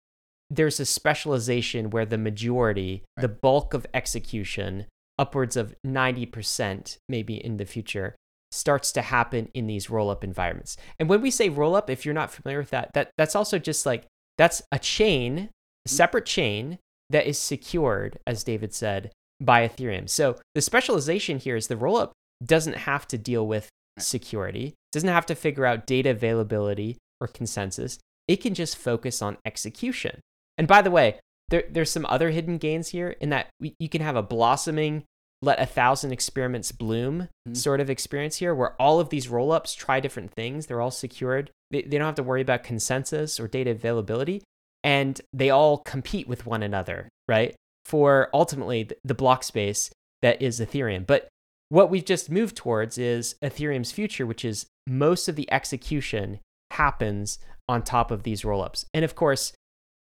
there's a specialization where the majority, right. the bulk of execution, upwards of 90% maybe in the future starts to happen in these roll up environments. And when we say roll up, if you're not familiar with that, that that's also just like that's a chain, a mm-hmm. separate chain that is secured, as David said, by Ethereum. So the specialization here is the roll up doesn't have to deal with security, doesn't have to figure out data availability or consensus. It can just focus on execution. And by the way, there, there's some other hidden gains here in that we, you can have a blossoming, let a thousand experiments bloom mm-hmm. sort of experience here, where all of these rollups try different things. They're all secured. They, they don't have to worry about consensus or data availability, and they all compete with one another, right? For ultimately the block space that is Ethereum. But what we've just moved towards is Ethereum's future, which is most of the execution happens on top of these rollups. And of course,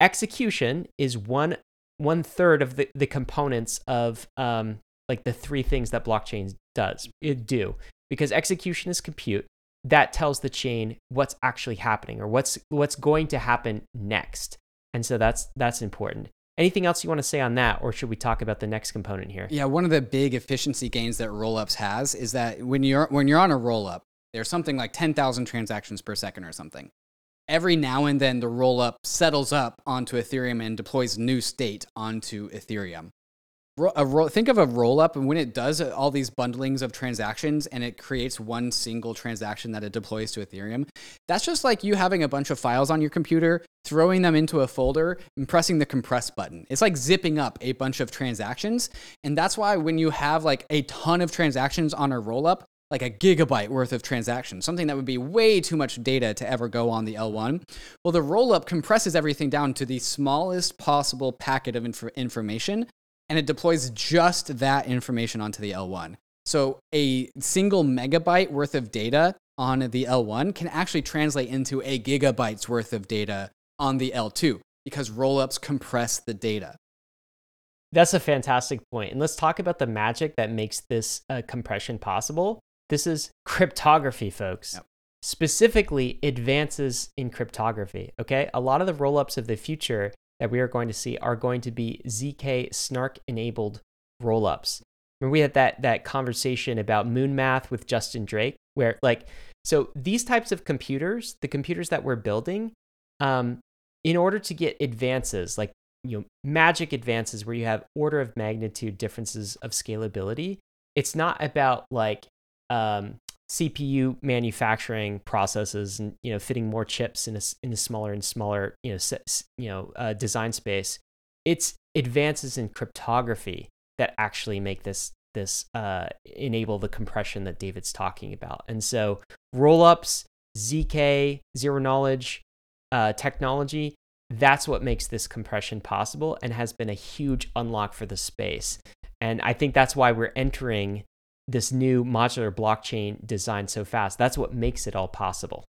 execution is one one third of the, the components of um, like the three things that blockchain does it do because execution is compute that tells the chain what's actually happening or what's what's going to happen next and so that's that's important Anything else you want to say on that, or should we talk about the next component here? Yeah, one of the big efficiency gains that rollups has is that when you're when you're on a rollup, there's something like 10,000 transactions per second or something. Every now and then, the rollup settles up onto Ethereum and deploys new state onto Ethereum. Think of a rollup, and when it does uh, all these bundlings of transactions and it creates one single transaction that it deploys to ethereum that's just like you having a bunch of files on your computer throwing them into a folder and pressing the compress button. It's like zipping up a bunch of transactions and that's why when you have like a ton of transactions on a roll up like a gigabyte worth of transactions, something that would be way too much data to ever go on the L1. Well, the rollup compresses everything down to the smallest possible packet of inf- information and it deploys just that information onto the L1. So a single megabyte worth of data on the L1 can actually translate into a gigabyte's worth of data on the L2 because rollups compress the data. That's a fantastic point. And let's talk about the magic that makes this uh, compression possible. This is cryptography, folks. Yep. Specifically, advances in cryptography. Okay. A lot of the rollups of the future that we are going to see are going to be ZK snark enabled rollups. Remember we had that that conversation about moon math with Justin Drake, where like so these types of computers, the computers that we're building, um, in order to get advances like you know magic advances where you have order of magnitude differences of scalability, it's not about like um, CPU manufacturing processes and you know fitting more chips in a in a smaller and smaller you know you know uh, design space. It's advances in cryptography that actually make this this uh, enable the compression that David's talking about. And so rollups, zk, zero knowledge uh, technology, that's what makes this compression possible and has been a huge unlock for the space. And I think that's why we're entering this new modular blockchain design so fast. That's what makes it all possible.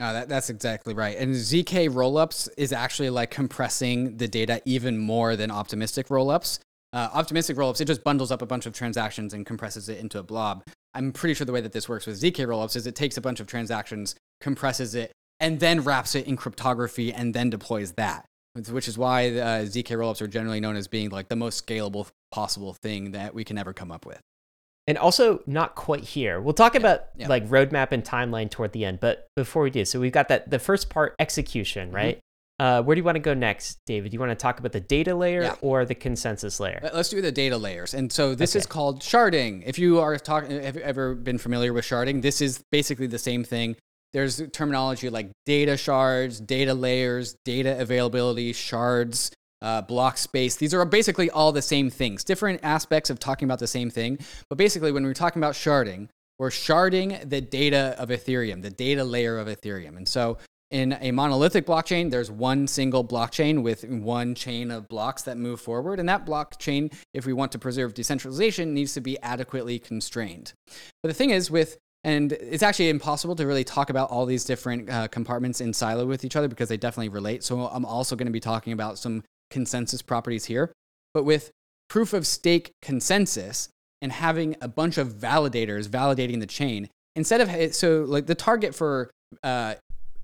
No, that, that's exactly right. And ZK rollups is actually like compressing the data even more than optimistic rollups. Uh, optimistic rollups, it just bundles up a bunch of transactions and compresses it into a blob. I'm pretty sure the way that this works with ZK rollups is it takes a bunch of transactions, compresses it, and then wraps it in cryptography and then deploys that. Which is why uh, ZK rollups are generally known as being like the most scalable possible thing that we can ever come up with and also not quite here. We'll talk yeah, about yeah. like roadmap and timeline toward the end, but before we do, so we've got that the first part execution, mm-hmm. right? Uh, where do you want to go next, David? Do you want to talk about the data layer yeah. or the consensus layer? Let's do the data layers. And so this okay. is called sharding. If you are talking, have ever been familiar with sharding? This is basically the same thing. There's terminology like data shards, data layers, data availability, shards, uh, block space. These are basically all the same things, different aspects of talking about the same thing. But basically, when we're talking about sharding, we're sharding the data of Ethereum, the data layer of Ethereum. And so in a monolithic blockchain, there's one single blockchain with one chain of blocks that move forward. And that blockchain, if we want to preserve decentralization, needs to be adequately constrained. But the thing is, with and it's actually impossible to really talk about all these different uh, compartments in silo with each other because they definitely relate. So I'm also going to be talking about some consensus properties here. But with proof of stake consensus and having a bunch of validators validating the chain, instead of so like the target for uh,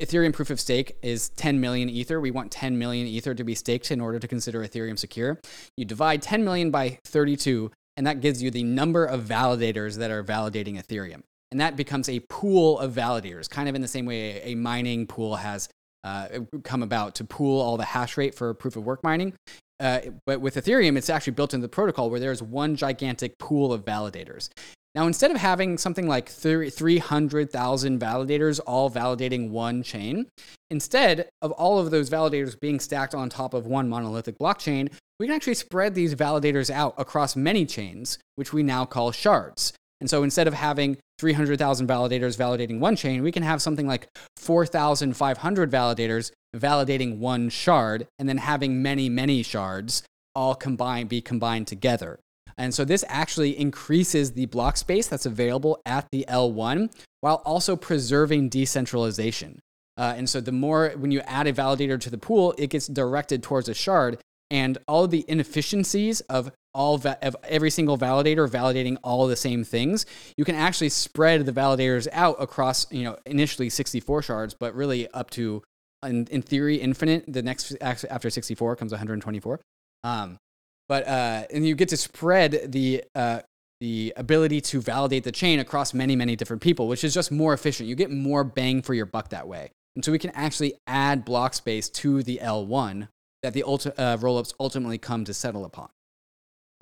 Ethereum proof of stake is 10 million Ether. We want 10 million Ether to be staked in order to consider Ethereum secure. You divide 10 million by 32, and that gives you the number of validators that are validating Ethereum. And that becomes a pool of validators, kind of in the same way a mining pool has uh, come about to pool all the hash rate for proof of work mining. Uh, but with Ethereum, it's actually built into the protocol where there's one gigantic pool of validators. Now, instead of having something like 300,000 validators all validating one chain, instead of all of those validators being stacked on top of one monolithic blockchain, we can actually spread these validators out across many chains, which we now call shards. And so instead of having 300,000 validators validating one chain, we can have something like 4,500 validators validating one shard and then having many, many shards all combined, be combined together. And so this actually increases the block space that's available at the L1 while also preserving decentralization. Uh, and so the more, when you add a validator to the pool, it gets directed towards a shard and all the inefficiencies of all va- every single validator validating all the same things. You can actually spread the validators out across you know initially 64 shards but really up to in, in theory infinite. The next after 64 comes 124 um, but uh, and you get to spread the uh, the ability to validate the chain across many many different people which is just more efficient. You get more bang for your buck that way. And so we can actually add block space to the l1 that the ulti- uh, rollups ultimately come to settle upon.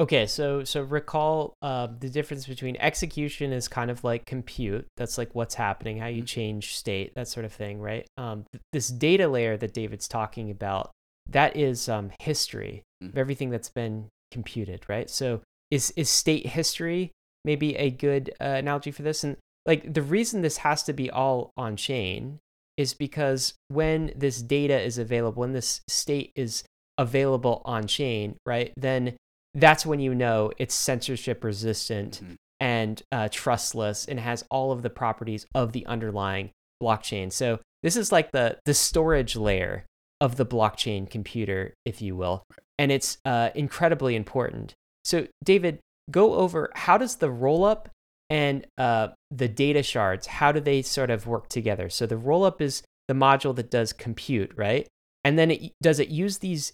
Okay, so so recall uh, the difference between execution is kind of like compute. That's like what's happening, how you mm-hmm. change state, that sort of thing, right? Um, this data layer that David's talking about, that is um, history mm-hmm. of everything that's been computed, right? So is is state history maybe a good uh, analogy for this? And like the reason this has to be all on chain is because when this data is available, when this state is available on chain, right, then that's when you know it's censorship resistant mm-hmm. and uh, trustless and has all of the properties of the underlying blockchain. So this is like the the storage layer of the blockchain computer, if you will, and it's uh, incredibly important. So David, go over how does the rollup and uh, the data shards, how do they sort of work together? So the rollup is the module that does compute, right? And then it, does it use these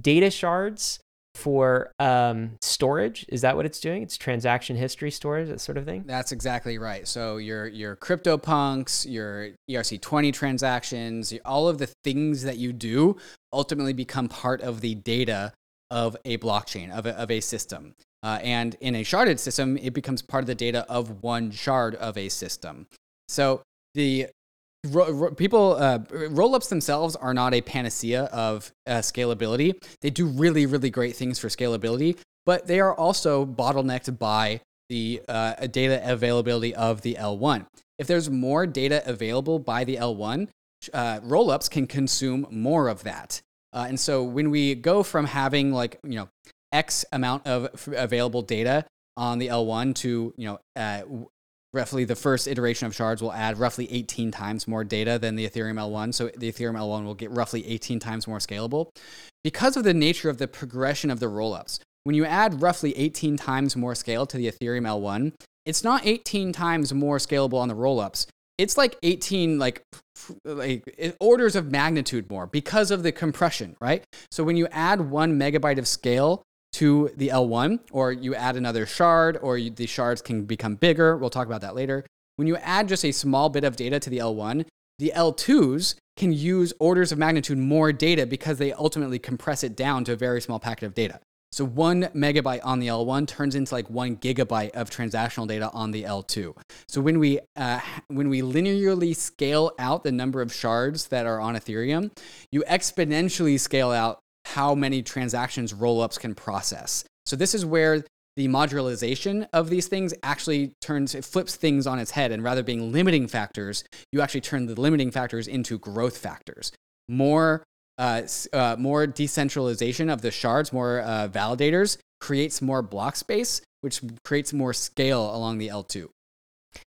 data shards for um, storage? Is that what it's doing? It's transaction history storage, that sort of thing. That's exactly right. So your your CryptoPunks, your ERC20 transactions, all of the things that you do ultimately become part of the data of a blockchain of a, of a system. Uh, and in a sharded system, it becomes part of the data of one shard of a system. So the ro- ro- people uh, rollups themselves are not a panacea of uh, scalability. They do really, really great things for scalability, but they are also bottlenecked by the uh, data availability of the L1. If there's more data available by the L1, uh, rollups can consume more of that. Uh, and so when we go from having like you know X amount of available data on the L1 to, you know, uh, roughly the first iteration of shards will add roughly 18 times more data than the Ethereum L1. So the Ethereum L1 will get roughly 18 times more scalable. Because of the nature of the progression of the rollups, when you add roughly 18 times more scale to the Ethereum L1, it's not 18 times more scalable on the rollups. It's like 18 like like orders of magnitude more because of the compression, right? So when you add 1 megabyte of scale to the L1, or you add another shard, or you, the shards can become bigger. We'll talk about that later. When you add just a small bit of data to the L1, the L2s can use orders of magnitude more data because they ultimately compress it down to a very small packet of data. So one megabyte on the L1 turns into like one gigabyte of transactional data on the L2. So when we uh, when we linearly scale out the number of shards that are on Ethereum, you exponentially scale out how many transactions rollups can process. So this is where the modularization of these things actually turns it flips things on its head and rather being limiting factors you actually turn the limiting factors into growth factors more uh, uh, more decentralization of the shards more uh, validators creates more block space which creates more scale along the l2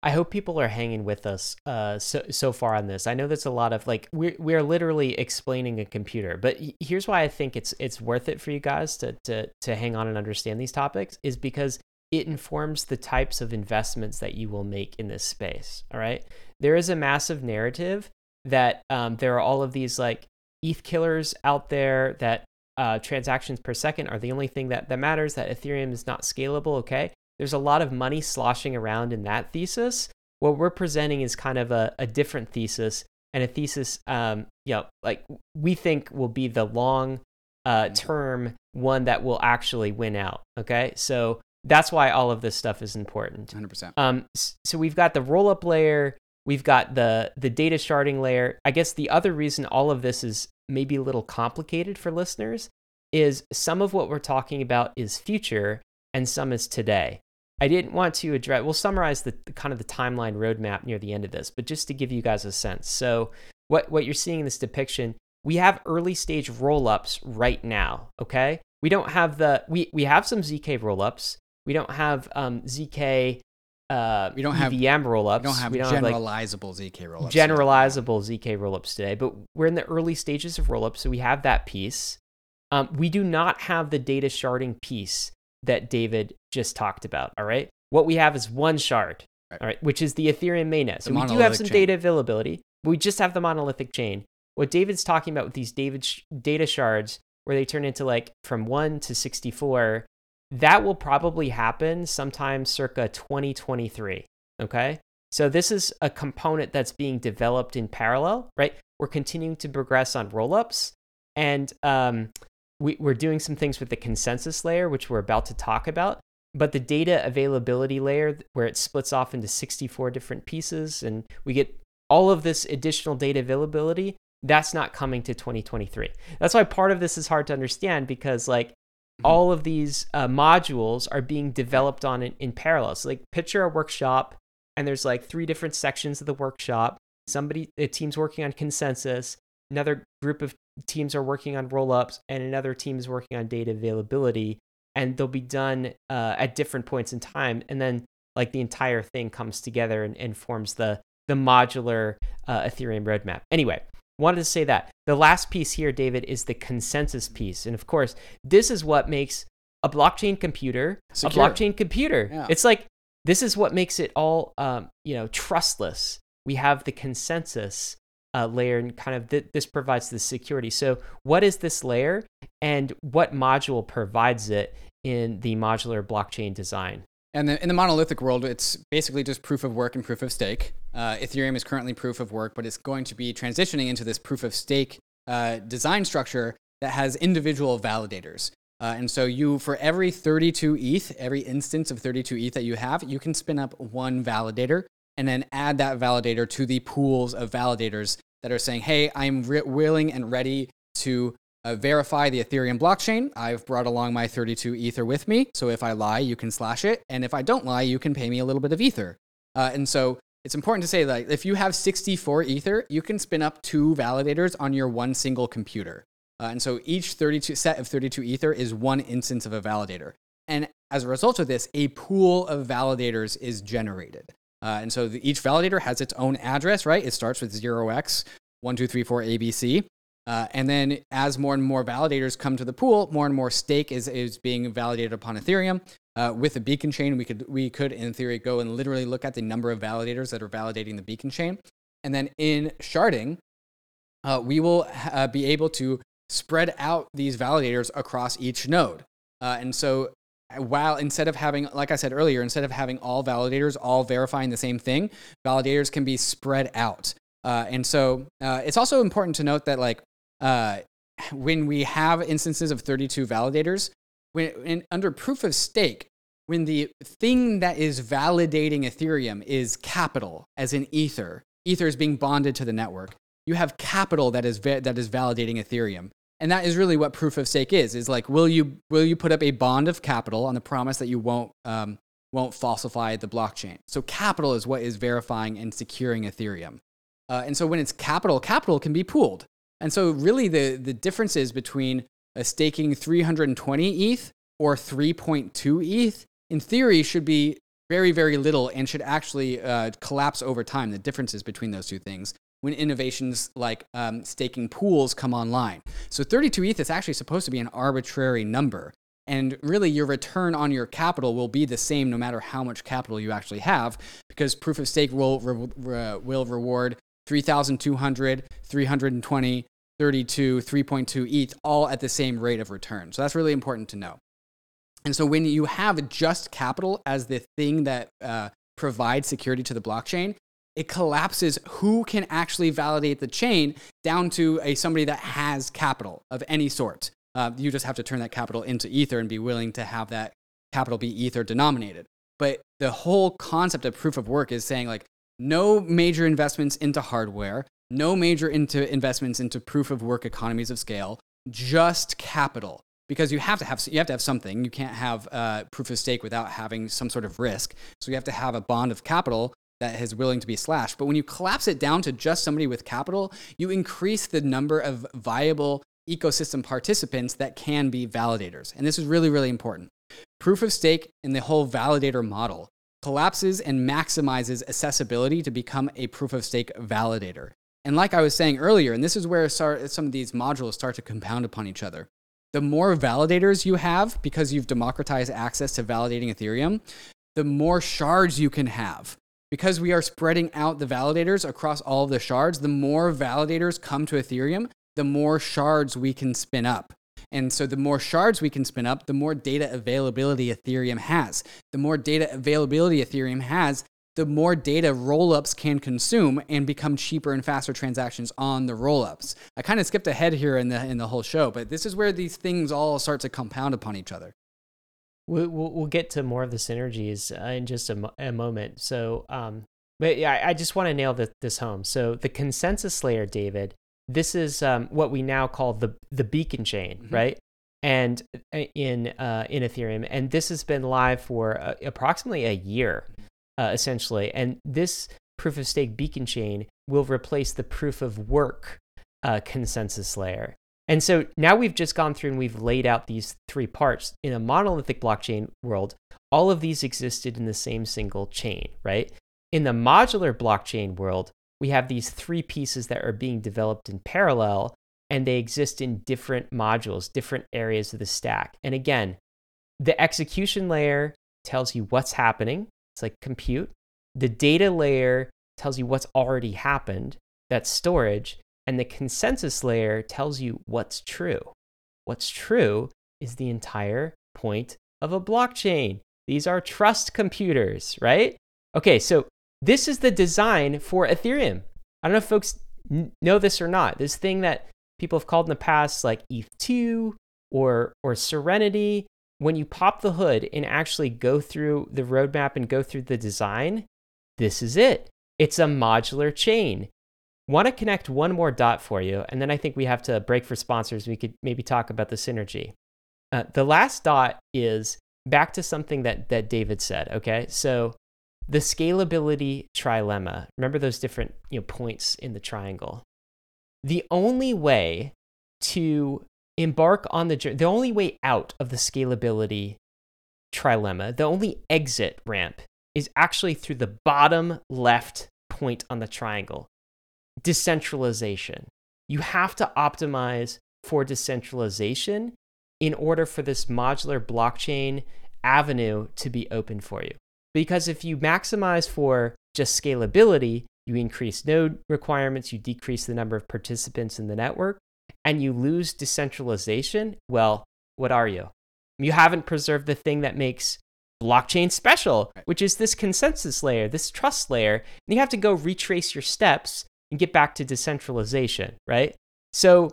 I hope people are hanging with us uh, so so far on this. I know that's a lot of like we're we're literally explaining a computer, but here's why I think it's it's worth it for you guys to to to hang on and understand these topics is because it informs the types of investments that you will make in this space. All right, there is a massive narrative that um, there are all of these like ETH killers out there that uh, transactions per second are the only thing that that matters. That Ethereum is not scalable. Okay, there's a lot of money sloshing around in that thesis. What we're presenting is kind of a, a different thesis and a thesis, um, you know, like we think will be the long uh, term one that will actually win out. Okay. So that's why all of this stuff is important. 100%. Um, so we've got the roll up layer, we've got the the data sharding layer. I guess the other reason all of this is maybe a little complicated for listeners is some of what we're talking about is future and some is today. I didn't want to address. We'll summarize the, the kind of the timeline roadmap near the end of this, but just to give you guys a sense. So what what you're seeing in this depiction, we have early stage rollups right now. Okay, we don't have the we we have some zk rollups. We don't have um, zk uh, we don't have VM rollups. We don't have we don't generalizable have, like, ZK rollups. Generalizable today. ZK rollups today, but we're in the early stages of rollups, so we have that piece. Um, we do not have the data sharding piece that David just talked about. All right, what we have is one shard. Right. All right, which is the Ethereum mainnet. So we do have some chain. data availability, but we just have the monolithic chain. What David's talking about with these David sh- data shards, where they turn into like from one to sixty four that will probably happen sometime circa 2023. Okay. So this is a component that's being developed in parallel, right? We're continuing to progress on rollups, and um, we, we're doing some things with the consensus layer, which we're about to talk about. But the data availability layer, where it splits off into 64 different pieces, and we get all of this additional data availability, that's not coming to 2023. That's why part of this is hard to understand because, like, Mm-hmm. all of these uh, modules are being developed on in, in parallel. So, like, picture a workshop, and there's like three different sections of the workshop. Somebody, a team's working on consensus, another group of teams are working on rollups, and another team is working on data availability. And they'll be done uh, at different points in time. And then, like, the entire thing comes together and, and forms the, the modular uh, Ethereum roadmap. Anyway, wanted to say that. The last piece here, David, is the consensus piece. And of course, this is what makes a blockchain computer Secure. a blockchain computer. Yeah. It's like this is what makes it all um, you know trustless. We have the consensus uh, layer, and kind of th- this provides the security. So, what is this layer, and what module provides it in the modular blockchain design? And in the monolithic world, it's basically just proof of work and proof of stake. Uh, Ethereum is currently proof of work, but it's going to be transitioning into this proof of stake uh, design structure that has individual validators. Uh, and so you, for every 32 ETH, every instance of 32 ETH that you have, you can spin up one validator and then add that validator to the pools of validators that are saying, hey, I'm re- willing and ready to uh, verify the Ethereum blockchain. I've brought along my 32 Ether with me. So if I lie, you can slash it. And if I don't lie, you can pay me a little bit of Ether. Uh, and so it's important to say that if you have 64 Ether, you can spin up two validators on your one single computer. Uh, and so each 32 set of 32 Ether is one instance of a validator. And as a result of this, a pool of validators is generated. Uh, and so the, each validator has its own address, right? It starts with 0x1234 ABC. Uh, and then as more and more validators come to the pool, more and more stake is, is being validated upon Ethereum. Uh, with the beacon chain, we could, we could, in theory, go and literally look at the number of validators that are validating the beacon chain. And then in sharding, uh, we will uh, be able to spread out these validators across each node. Uh, and so while instead of having, like I said earlier, instead of having all validators all verifying the same thing, validators can be spread out. Uh, and so uh, it's also important to note that like uh, when we have instances of 32 validators, when under proof of stake, when the thing that is validating Ethereum is capital, as in Ether, Ether is being bonded to the network. You have capital that is va- that is validating Ethereum, and that is really what proof of stake is. Is like, will you will you put up a bond of capital on the promise that you won't um, won't falsify the blockchain? So capital is what is verifying and securing Ethereum. Uh, and so when it's capital, capital can be pooled. And so, really, the, the differences between a staking 320 ETH or 3.2 ETH, in theory, should be very, very little and should actually uh, collapse over time, the differences between those two things, when innovations like um, staking pools come online. So, 32 ETH is actually supposed to be an arbitrary number. And really, your return on your capital will be the same no matter how much capital you actually have, because proof of stake will, re- re- will reward 3,200, 320, 32, 3.2 ETH, all at the same rate of return. So that's really important to know. And so when you have just capital as the thing that uh, provides security to the blockchain, it collapses who can actually validate the chain down to a somebody that has capital of any sort. Uh, you just have to turn that capital into Ether and be willing to have that capital be ether denominated. But the whole concept of proof of work is saying like no major investments into hardware, no major into investments into proof of work economies of scale, just capital. Because you have to have you have to have something. You can't have uh, proof of stake without having some sort of risk. So you have to have a bond of capital that is willing to be slashed. But when you collapse it down to just somebody with capital, you increase the number of viable ecosystem participants that can be validators. And this is really, really important. Proof of stake in the whole validator model collapses and maximizes accessibility to become a proof of stake validator. And like I was saying earlier, and this is where some of these modules start to compound upon each other. The more validators you have, because you've democratized access to validating Ethereum, the more shards you can have. Because we are spreading out the validators across all of the shards, the more validators come to Ethereum, the more shards we can spin up. And so the more shards we can spin up, the more data availability Ethereum has. The more data availability Ethereum has, the more data rollups can consume and become cheaper and faster transactions on the rollups. I kind of skipped ahead here in the in the whole show, but this is where these things all start to compound upon each other. We'll, we'll get to more of the synergies uh, in just a, a moment. So, um, but yeah, I just want to nail this, this home. So the consensus layer, David, this is um, what we now call the the beacon chain, mm-hmm. right? And uh, in uh, in Ethereum, and this has been live for uh, approximately a year, uh, essentially. And this proof of stake beacon chain will replace the proof of work uh, consensus layer. And so now we've just gone through and we've laid out these three parts in a monolithic blockchain world. All of these existed in the same single chain, right? In the modular blockchain world, we have these three pieces that are being developed in parallel and they exist in different modules, different areas of the stack. And again, the execution layer tells you what's happening. It's like compute. The data layer tells you what's already happened. That's storage. And the consensus layer tells you what's true. What's true is the entire point of a blockchain. These are trust computers, right? Okay, so this is the design for Ethereum. I don't know if folks know this or not. This thing that people have called in the past like ETH2 or or Serenity, when you pop the hood and actually go through the roadmap and go through the design, this is it. It's a modular chain. Want to connect one more dot for you, and then I think we have to break for sponsors. We could maybe talk about the synergy. Uh, the last dot is back to something that that David said. Okay, so the scalability trilemma. Remember those different you know, points in the triangle. The only way to embark on the journey the only way out of the scalability trilemma, the only exit ramp is actually through the bottom left point on the triangle. Decentralization. You have to optimize for decentralization in order for this modular blockchain avenue to be open for you. Because if you maximize for just scalability, you increase node requirements, you decrease the number of participants in the network, and you lose decentralization. Well, what are you? You haven't preserved the thing that makes blockchain special, which is this consensus layer, this trust layer. And you have to go retrace your steps and get back to decentralization, right? So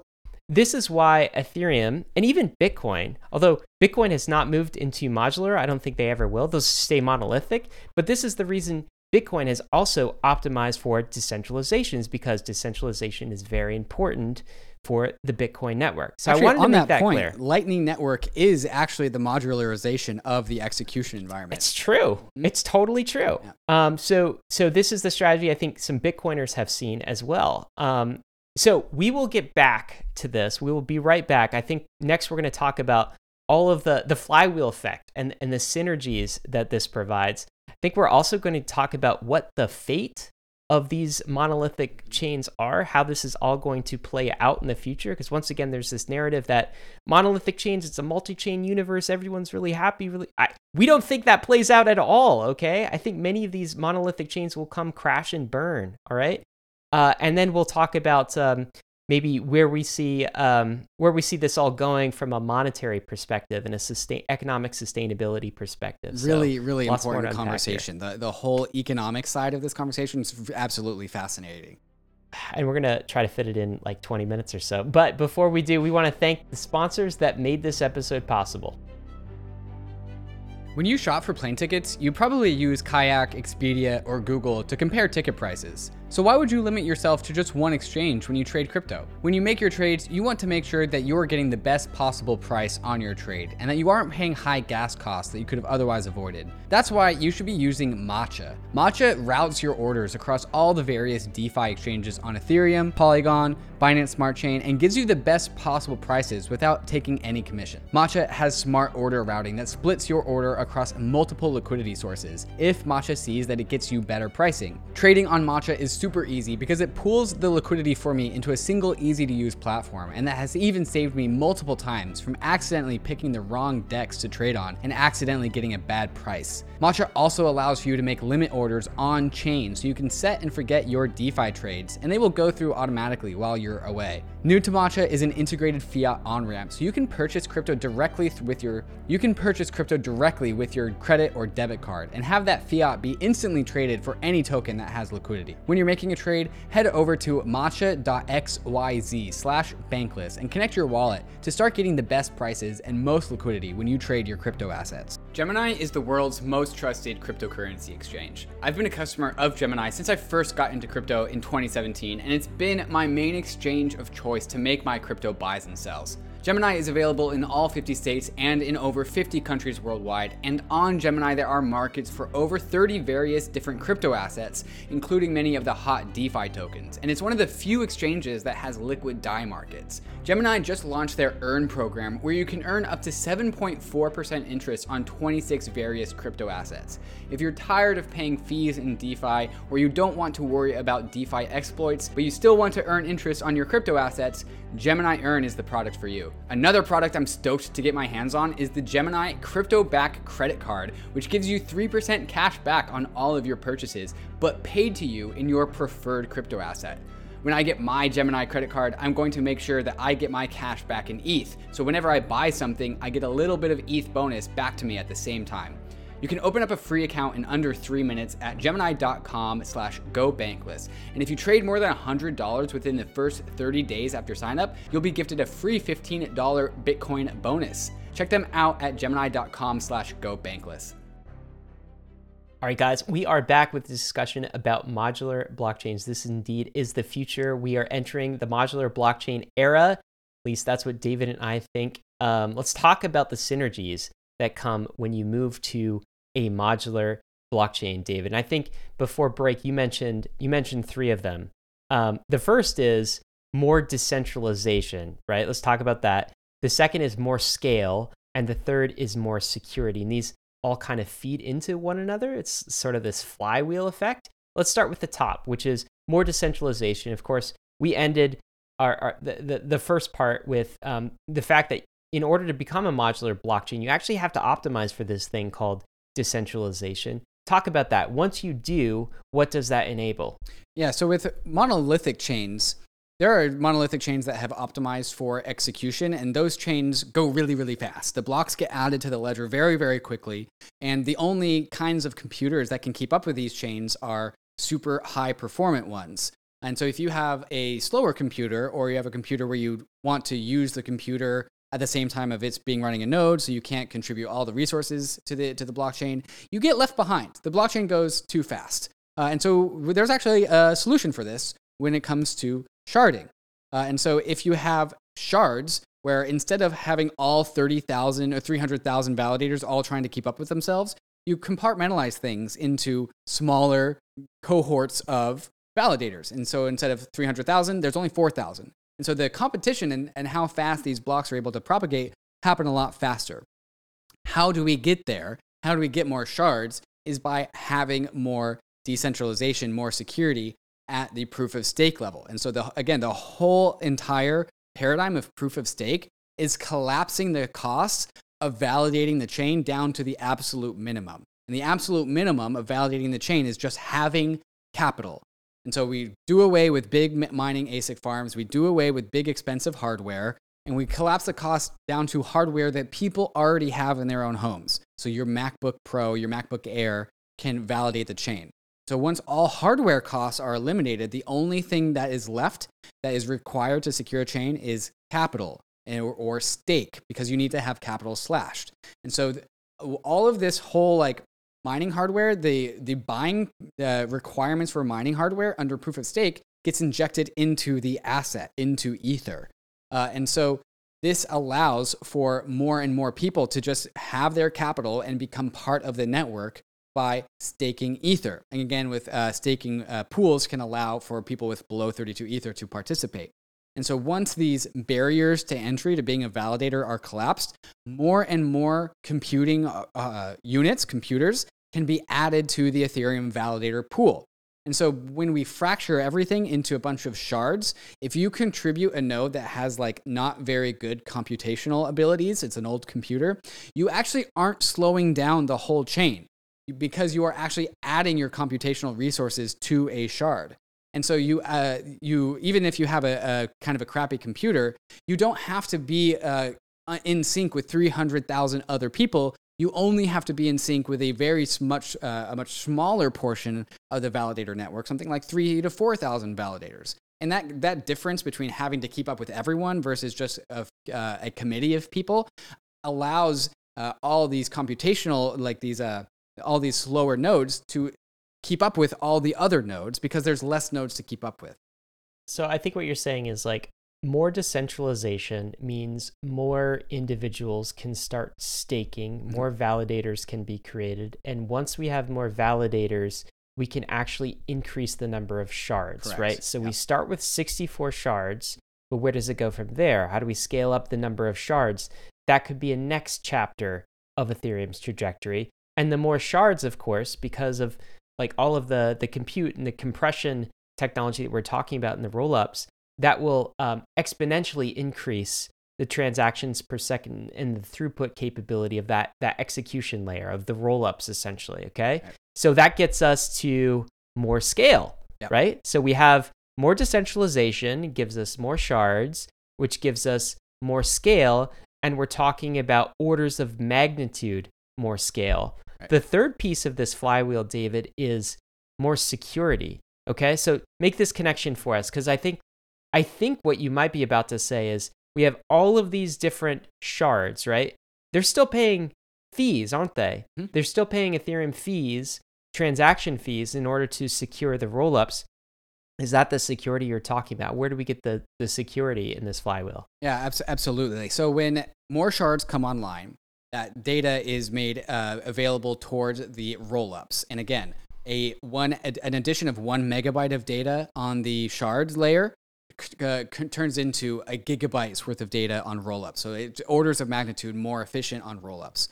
this is why Ethereum and even Bitcoin, although Bitcoin has not moved into modular, I don't think they ever will. They'll stay monolithic. But this is the reason Bitcoin has also optimized for decentralization, is because decentralization is very important for the Bitcoin network. So actually, I wanted to make that, that point, clear. Lightning Network is actually the modularization of the execution environment. It's true. Mm-hmm. It's totally true. Yeah. Um, so so this is the strategy I think some Bitcoiners have seen as well. Um, so we will get back to this. We will be right back. I think next we're going to talk about all of the the flywheel effect and and the synergies that this provides. I think we're also going to talk about what the fate of these monolithic chains are, how this is all going to play out in the future. Because once again, there's this narrative that monolithic chains, it's a multi-chain universe, everyone's really happy. Really, I, we don't think that plays out at all. Okay, I think many of these monolithic chains will come crash and burn. All right, uh, and then we'll talk about um, maybe where we see um, where we see this all going from a monetary perspective and a sustain economic sustainability perspective. Really, so, really important conversation. The the whole economic side of this conversation is absolutely fascinating. And we're gonna try to fit it in like 20 minutes or so. But before we do, we want to thank the sponsors that made this episode possible. When you shop for plane tickets, you probably use Kayak, Expedia, or Google to compare ticket prices. So why would you limit yourself to just one exchange when you trade crypto? When you make your trades, you want to make sure that you're getting the best possible price on your trade and that you aren't paying high gas costs that you could have otherwise avoided. That's why you should be using Matcha. Matcha routes your orders across all the various DeFi exchanges on Ethereum, Polygon, Binance Smart Chain, and gives you the best possible prices without taking any commission. Matcha has smart order routing that splits your order across multiple liquidity sources if Matcha sees that it gets you better pricing. Trading on Matcha is super easy because it pools the liquidity for me into a single easy to use platform, and that has even saved me multiple times from accidentally picking the wrong DEX to trade on and accidentally getting a bad price. Matcha also allows for you to make limit orders on chain so you can set and forget your DeFi trades, and they will go through automatically while you're away. New to Matcha is an integrated fiat on-ramp, so you can purchase crypto directly with your you can purchase crypto directly with your credit or debit card and have that fiat be instantly traded for any token that has liquidity. When you're making a trade, head over to matcha.xyz slash bankless and connect your wallet to start getting the best prices and most liquidity when you trade your crypto assets. Gemini is the world's most trusted cryptocurrency exchange. I've been a customer of Gemini since I first got into crypto in 2017, and it's been my main exchange of choice to make my crypto buys and sells. Gemini is available in all 50 states and in over 50 countries worldwide, and on Gemini there are markets for over 30 various different crypto assets, including many of the hot DeFi tokens, and it's one of the few exchanges that has liquid DAI markets. Gemini just launched their Earn program where you can earn up to 7.4% interest on 26 various crypto assets. If you're tired of paying fees in DeFi, or you don't want to worry about DeFi exploits, but you still want to earn interest on your crypto assets, Gemini Earn is the product for you. Another product I'm stoked to get my hands on is the Gemini Crypto Back Credit Card, which gives you 3% cash back on all of your purchases, but paid to you in your preferred crypto asset. When I get my Gemini credit card, I'm going to make sure that I get my cash back in ETH. So whenever I buy something, I get a little bit of ETH bonus back to me at the same time. You can open up a free account in under three minutes at gemini.com slash go gobankless. And if you trade more than $100 within the first 30 days after sign up, you'll be gifted a free $15 Bitcoin bonus. Check them out at gemini.com slash go gobankless. All right, guys, we are back with the discussion about modular blockchains. This indeed is the future. We are entering the modular blockchain era. At least that's what David and I think. Um, let's talk about the synergies that come when you move to a modular blockchain, David. And I think before break, you mentioned you mentioned three of them. Um, the first is more decentralization, right? Let's talk about that. The second is more scale, and the third is more security. And these all kind of feed into one another. It's sort of this flywheel effect. Let's start with the top, which is more decentralization. Of course, we ended our, our the, the, the first part with um, the fact that in order to become a modular blockchain, you actually have to optimize for this thing called decentralization. Talk about that. Once you do, what does that enable? Yeah, so with monolithic chains, there are monolithic chains that have optimized for execution, and those chains go really, really fast. The blocks get added to the ledger very, very quickly. And the only kinds of computers that can keep up with these chains are super high performant ones. And so if you have a slower computer, or you have a computer where you want to use the computer at the same time of it's being running a node, so you can't contribute all the resources to the to the blockchain. You get left behind. The blockchain goes too fast, uh, and so there's actually a solution for this when it comes to sharding. Uh, and so if you have shards where instead of having all 30,000 or 300,000 validators all trying to keep up with themselves, you compartmentalize things into smaller cohorts of validators. And so instead of 300,000, there's only 4,000. And so the competition and, and how fast these blocks are able to propagate happen a lot faster. How do we get there? How do we get more shards? Is by having more decentralization, more security at the proof of stake level. And so the again, the whole entire paradigm of proof of stake is collapsing the costs of validating the chain down to the absolute minimum. And the absolute minimum of validating the chain is just having capital, and so we do away with big mining ASIC farms, we do away with big expensive hardware, and we collapse the cost down to hardware that people already have in their own homes. So your MacBook Pro, your MacBook Air can validate the chain. So once all hardware costs are eliminated, the only thing that is left that is required to secure a chain is capital or, stake because you need to have capital slashed. And so all of this whole like mining hardware, the the buying uh, requirements for mining hardware under proof of stake gets injected into the asset, into Ether. Uh, and so this allows for more and more people to just have their capital and become part of the network by staking Ether. And again, with uh, staking uh, pools can allow for people with below 32 Ether to participate. And so once these barriers to entry to being a validator are collapsed, more and more computing uh, uh units, computers, can be added to the Ethereum validator pool. And so when we fracture everything into a bunch of shards, if you contribute a node that has like not very good computational abilities, it's an old computer, you actually aren't slowing down the whole chain because you are actually adding your computational resources to a shard. And so you, uh, you even if you have a, a, kind of a crappy computer, you don't have to be uh, in sync with 300,000 other people. You only have to be in sync with a very much uh, a much smaller portion of the validator network, something like three to four thousand validators. And that that difference between having to keep up with everyone versus just a, uh, a committee of people allows uh, all these computational like these uh, all these slower nodes to keep up with all the other nodes because there's less nodes to keep up with. So I think what you're saying is like more decentralization means more individuals can start staking, mm-hmm. more validators can be created. And once we have more validators, we can actually increase the number of shards, Correct. right? So yep. we start with 64 shards, but where does it go from there? How do we scale up the number of shards? That could be a next chapter of Ethereum's trajectory. And the more shards, of course, because of like all of the the compute and the compression technology that we're talking about in the rollups, that will um, exponentially increase the transactions per second and the throughput capability of that that execution layer of the rollups essentially okay right. so that gets us to more scale yep. right so we have more decentralization gives us more shards which gives us more scale and we're talking about orders of magnitude more scale right. the third piece of this flywheel david is more security okay so make this connection for us because i think I think what you might be about to say is we have all of these different shards, right? They're still paying fees, aren't they? Mm-hmm. They're still paying Ethereum fees, transaction fees, in order to secure the rollups. Is that the security you're talking about? Where do we get the, the security in this flywheel? Yeah, absolutely. So when more shards come online, that data is made uh, available towards the rollups. And again, a one an addition of one megabyte of data on the shards layer uh, turns into a gigabyte's worth of data on rollups. So it's orders of magnitude more efficient on rollups.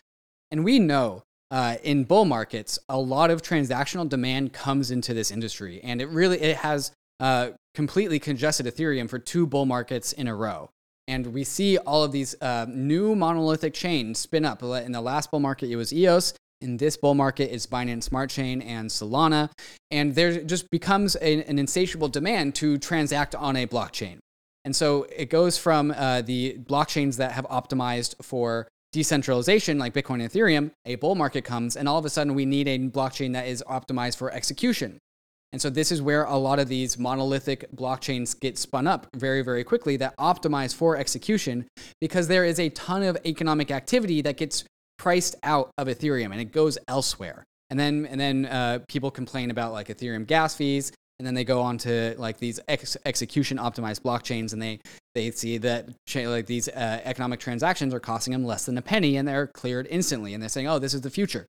And we know uh, in bull markets, a lot of transactional demand comes into this industry, and it really it has uh, completely congested Ethereum for two bull markets in a row. And we see all of these uh, new monolithic chains spin up. In the last bull market, it was EOS in this bull market is Binance Smart Chain and Solana. And there just becomes an insatiable demand to transact on a blockchain. And so it goes from uh, the blockchains that have optimized for decentralization, like Bitcoin and Ethereum, a bull market comes, and all of a sudden we need a blockchain that is optimized for execution. And so this is where a lot of these monolithic blockchains get spun up very, very quickly that optimize for execution because there is a ton of economic activity that gets priced out of Ethereum and it goes elsewhere. And then and then uh, people complain about like Ethereum gas fees, and then they go on to like these ex- execution optimized blockchains, and they they see that like these uh, economic transactions are costing them less than a penny, and they're cleared instantly, and they're saying, oh, this is the future.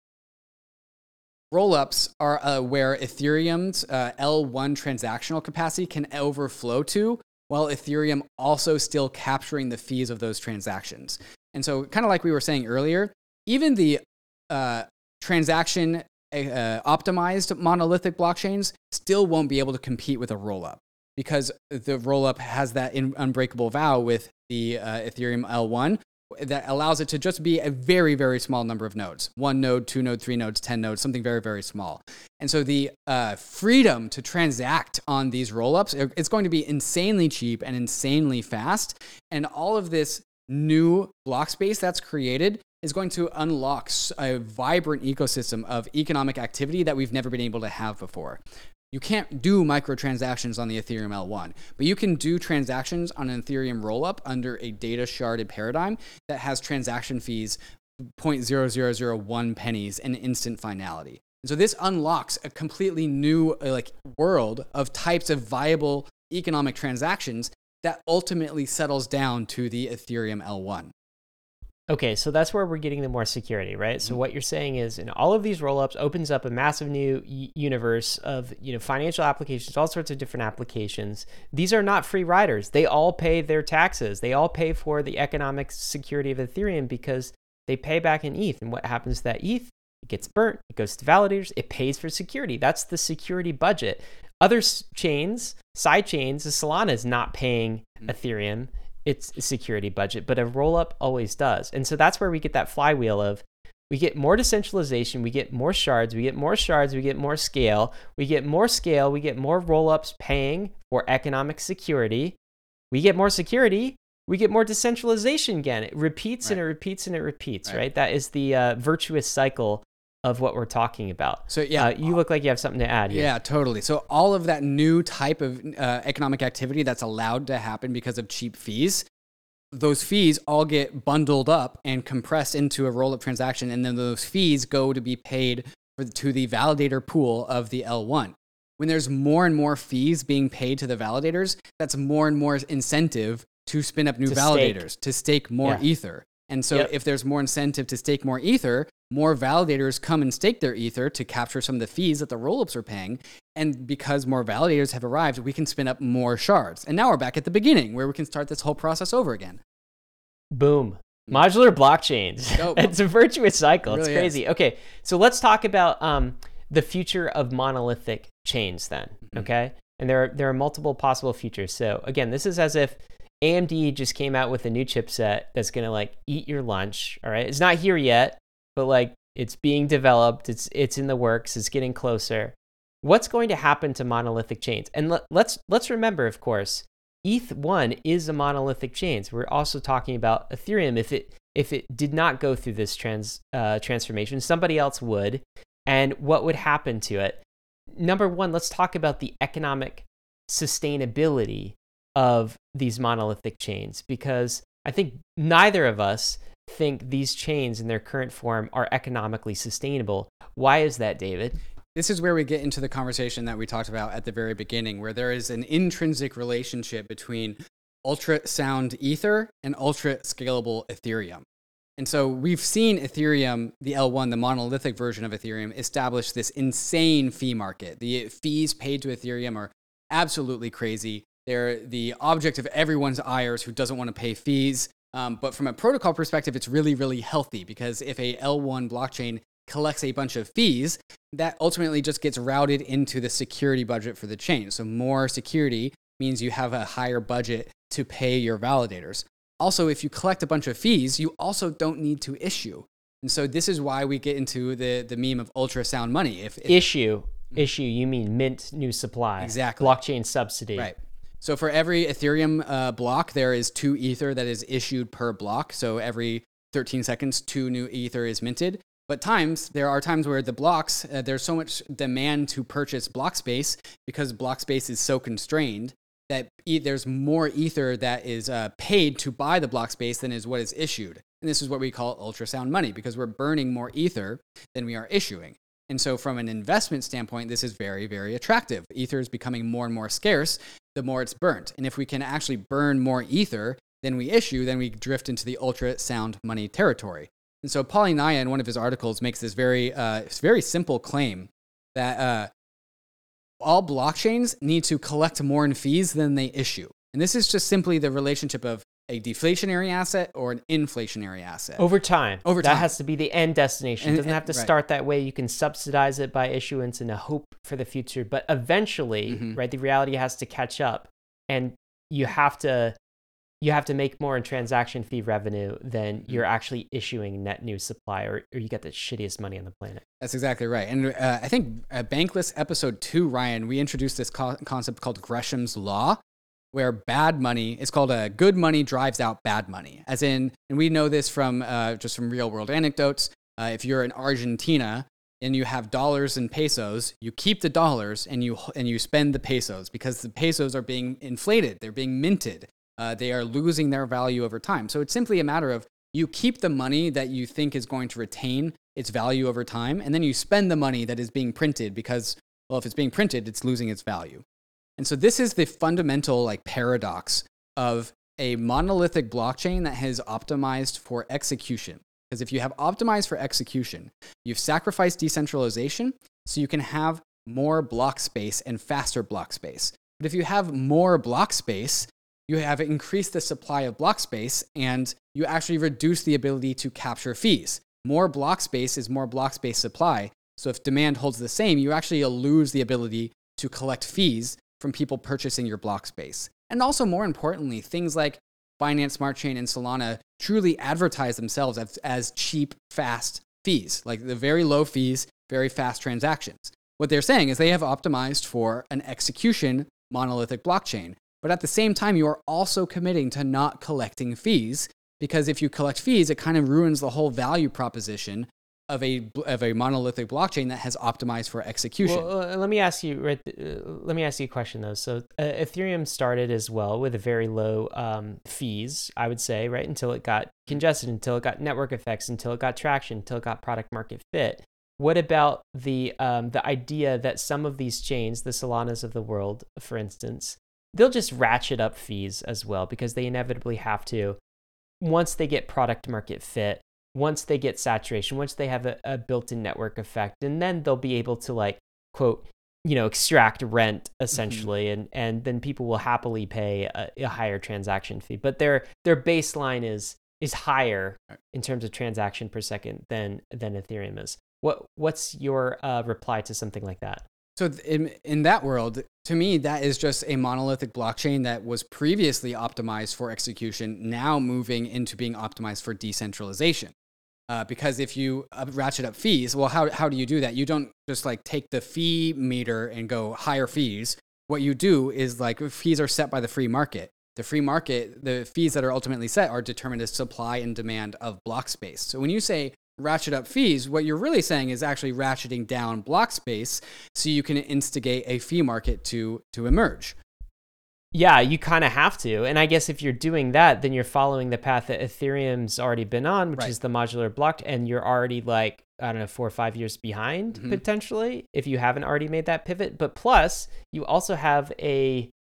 Rollups are uh, where Ethereum's uh, L1 transactional capacity can overflow to, while Ethereum also still capturing the fees of those transactions. And so, kind of like we were saying earlier, even the uh, transaction uh, optimized monolithic blockchains still won't be able to compete with a rollup because the rollup has that unbreakable vow with the uh, Ethereum L1 that allows it to just be a very, very small number of nodes one node, two node, three nodes, 10 nodes, something very, very small. And so the uh, freedom to transact on these rollups, it's going to be insanely cheap and insanely fast. And all of this new block space that's created is going to unlock a vibrant ecosystem of economic activity that we've never been able to have before. You can't do microtransactions on the Ethereum L1, but you can do transactions on an Ethereum rollup under a data sharded paradigm that has transaction fees 0.0001 pennies and instant finality. And so this unlocks a completely new uh, like world of types of viable economic transactions that ultimately settles down to the Ethereum L1. Okay, so that's where we're getting the more security, right? So mm-hmm. what you're saying is, in all of these rollups, opens up a massive new y- universe of you know financial applications, all sorts of different applications. These are not free riders; they all pay their taxes. They all pay for the economic security of Ethereum because they pay back in ETH. And what happens to that ETH? It gets burnt. It goes to validators. It pays for security. That's the security budget. Other chains, side chains, Solana is not paying mm-hmm. Ethereum its security budget, but a rollup always does. And so that's where we get that flywheel of we get more decentralization, we get more shards, we get more shards, we get more scale, we get more scale, we get more rollups paying for economic security. We get more security, we get more decentralization again. It repeats right. and it repeats and it repeats, right? right? That is the uh, virtuous cycle of what we're talking about. So yeah, uh, you look like you have something to add. Here. Yeah, totally. So all of that new type of uh, economic activity that's allowed to happen because of cheap fees, those fees all get bundled up and compressed into a roll-up transaction, and then those fees go to be paid for, to the validator pool of the L1. When there's more and more fees being paid to the validators, that's more and more incentive to spin up new to validators stake. to stake more yeah. ether. And so yep. if there's more incentive to stake more ether, more validators come and stake their ether to capture some of the fees that the rollups are paying. And because more validators have arrived, we can spin up more shards. And now we're back at the beginning where we can start this whole process over again. Boom. Modular blockchains. it's a virtuous cycle. It really it's crazy. Is. Okay, so let's talk about um, the future of monolithic chains then. Mm-hmm. Okay, and there are, there are multiple possible futures. So again, this is as if AMD just came out with a new chipset that's gonna like eat your lunch. All right, it's not here yet, but like it's being developed. It's it's in the works. It's getting closer. What's going to happen to monolithic chains? And let, let's let's remember, of course, ETH one is a monolithic chain. So we're also talking about Ethereum. If it if it did not go through this trans uh, transformation, somebody else would. And what would happen to it? Number one, let's talk about the economic sustainability of these monolithic chains because I think neither of us think these chains in their current form are economically sustainable. Why is that, David? This is where we get into the conversation that we talked about at the very beginning, where there is an intrinsic relationship between ultrasound ether and ultra scalable Ethereum. And so we've seen Ethereum, the L1, the monolithic version of Ethereum, establish this insane fee market. The fees paid to Ethereum are absolutely crazy. They're the object of everyone's ires who doesn't want to pay fees. Um, but from a protocol perspective, it's really, really healthy because if a L1 blockchain collects a bunch of fees, that ultimately just gets routed into the security budget for the chain. So more security means you have a higher budget to pay your validators. Also, if you collect a bunch of fees, you also don't need to issue. And so this is why we get into the, the meme of ultrasound money. If, if issue, issue, you mean mint new supply. Exactly. Blockchain subsidy. Right. So for every Ethereum uh, block, there is two Ether that is issued per block. So every 13 seconds, two new Ether is minted. But times, there are times where the blocks, uh, there's so much demand to purchase block space because block space is so constrained that e- there's more Ether that is uh, paid to buy the block space than is what is issued. And this is what we call ultrasound money because we're burning more Ether than we are issuing. And so, from an investment standpoint, this is very, very attractive. Ether is becoming more and more scarce the more it's burnt. And if we can actually burn more ether than we issue, then we drift into the ultra sound money territory. And so Polynya, in one of his articles, makes this very, uh, very simple claim that uh, all blockchains need to collect more in fees than they issue. And this is just simply the relationship of a deflationary asset or an inflationary asset. Over time. Over time. That has to be the end destination. it doesn't have to right. start that way. You can subsidize it by issuance in a hope for the future. But eventually, mm-hmm. right, the reality has to catch up. And you have to you have to make more in transaction fee revenue than mm-hmm. you're actually issuing net new supply or, or you get the shittiest money on the planet. That's exactly right. And uh, I think uh, Bankless episode two, Ryan, we introduced this co- concept called Gresham's Law, where bad money is called a good money drives out bad money. As in, and we know this from uh, just from real world anecdotes. Uh, if you're in Argentina and you have dollars and pesos, you keep the dollars and you and you spend the pesos because the pesos are being inflated. They're being minted. Uh, they are losing their value over time. So it's simply a matter of You keep the money that you think is going to retain its value over time, and then you spend the money that is being printed because, well, if it's being printed, it's losing its value. And so this is the fundamental like paradox of a monolithic blockchain that has optimized for execution. Because if you have optimized for execution, you've sacrificed decentralization so you can have more block space and faster block space. But if you have more block space, you have increased the supply of block space and you actually reduce the ability to capture fees. More block space is more block space supply. So if demand holds the same, you actually lose the ability to collect fees from people purchasing your block space. And also, more importantly, things like Binance Smart Chain and Solana truly advertise themselves as, as cheap, fast fees, like the very low fees, very fast transactions. What they're saying is they have optimized for an execution monolithic blockchain. But at the same time, you are also committing to not collecting fees because if you collect fees, it kind of ruins the whole value proposition of a of a monolithic blockchain that has optimized for execution. Well, uh, let me ask you right. Uh, let me ask you a question though. So uh, Ethereum started as well with a very low um, fees, I would say, right until it got congested, until it got network effects, until it got traction, until it got product market fit. What about the um, the idea that some of these chains, the Solanas of the world, for instance, they'll just ratchet up fees as well because they inevitably have to once they get product market fit once they get saturation, once they have a, a built-in network effect, and then they'll be able to like quote you know extract rent mm-hmm. essentially mm-hmm. and and then people will happily pay a, a, higher transaction fee but their their baseline is is higher in terms of transaction per second than than ethereum is what what's your uh, reply to something like that so in, in that world to me that is just a monolithic blockchain that was previously optimized for execution now moving into being optimized for decentralization uh, because if you ratchet up fees, well, how, how do you do that? You don't just like take the fee meter and go higher fees. What you do is like fees are set by the free market. The free market, the fees that are ultimately set are determined as supply and demand of block space. So when you say ratchet up fees, what you're really saying is actually ratcheting down block space so you can instigate a fee market to, to emerge. Yeah, you kind of have to. And I guess if you're doing that, then you're following the path that Ethereum's already been on, which right. is the modular block, and you're already like, I don't know, four or five years behind mm-hmm. potentially if you haven't already made that pivot. But plus, you also have a.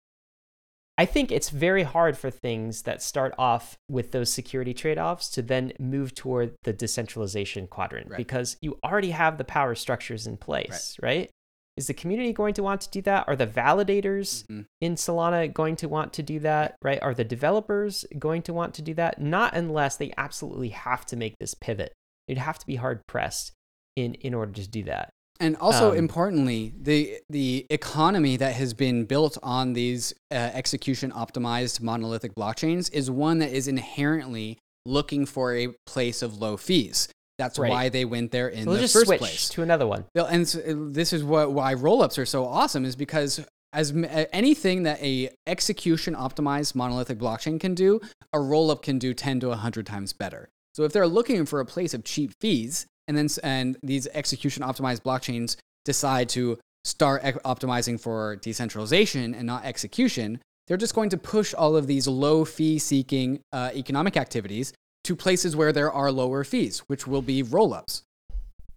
I think it's very hard for things that start off with those security trade offs to then move toward the decentralization quadrant right. because you already have the power structures in place, right? right? Is the community going to want to do that? Are the validators mm-hmm. in Solana going to want to do that? Right? Are the developers going to want to do that? Not unless they absolutely have to make this pivot. You'd have to be hard pressed in in order to do that. And also um, importantly, the the economy that has been built on these uh, execution optimized monolithic blockchains is one that is inherently looking for a place of low fees. That's right. why they went there in so the first place. To another one. And this is what why rollups are so awesome is because as anything that a execution optimized monolithic blockchain can do, a rollup can do 10 to 100 times better. So if they're looking for a place of cheap fees and then and these execution optimized blockchains decide to start optimizing for decentralization and not execution, they're just going to push all of these low fee seeking uh, economic activities to places where there are lower fees, which will be rollups.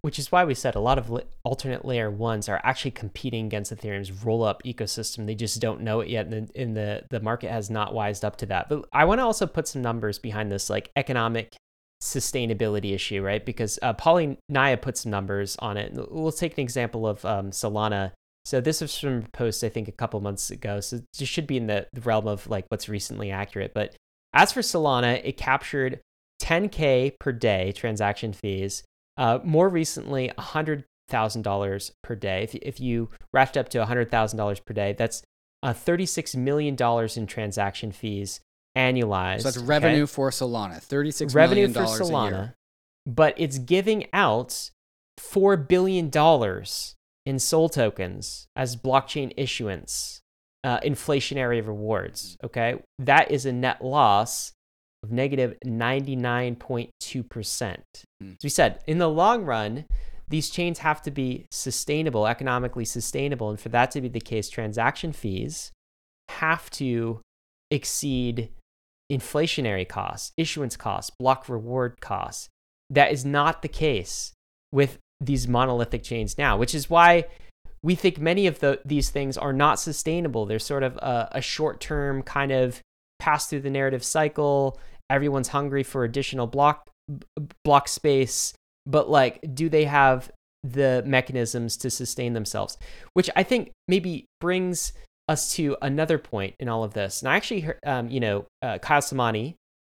Which is why we said a lot of alternate layer ones are actually competing against Ethereum's rollup ecosystem. They just don't know it yet, and the, and the the market has not wised up to that. But I want to also put some numbers behind this, like economic sustainability issue, right? Because uh, Polynya put some numbers on it. We'll take an example of um, Solana. So this was from a post I think a couple months ago. So it should be in the realm of like what's recently accurate. But as for Solana, it captured 10K per day transaction fees. Uh, more recently, $100,000 per day. If, if you ratchet up to $100,000 per day, that's uh, $36 million in transaction fees annualized. So that's revenue okay? for Solana, $36 revenue million for Solana, But it's giving out $4 billion in SOL tokens as blockchain issuance, uh, inflationary rewards. Okay. That is a net loss of negative 99.2%. Mm. As we said, in the long run, these chains have to be sustainable, economically sustainable. And for that to be the case, transaction fees have to exceed inflationary costs, issuance costs, block reward costs. That is not the case with these monolithic chains now, which is why we think many of the, these things are not sustainable. They're sort of a, a short term kind of pass through the narrative cycle. Everyone's hungry for additional block block space, but like, do they have the mechanisms to sustain themselves? Which I think maybe brings us to another point in all of this. And I actually heard, um, you know, uh, Kyle Samani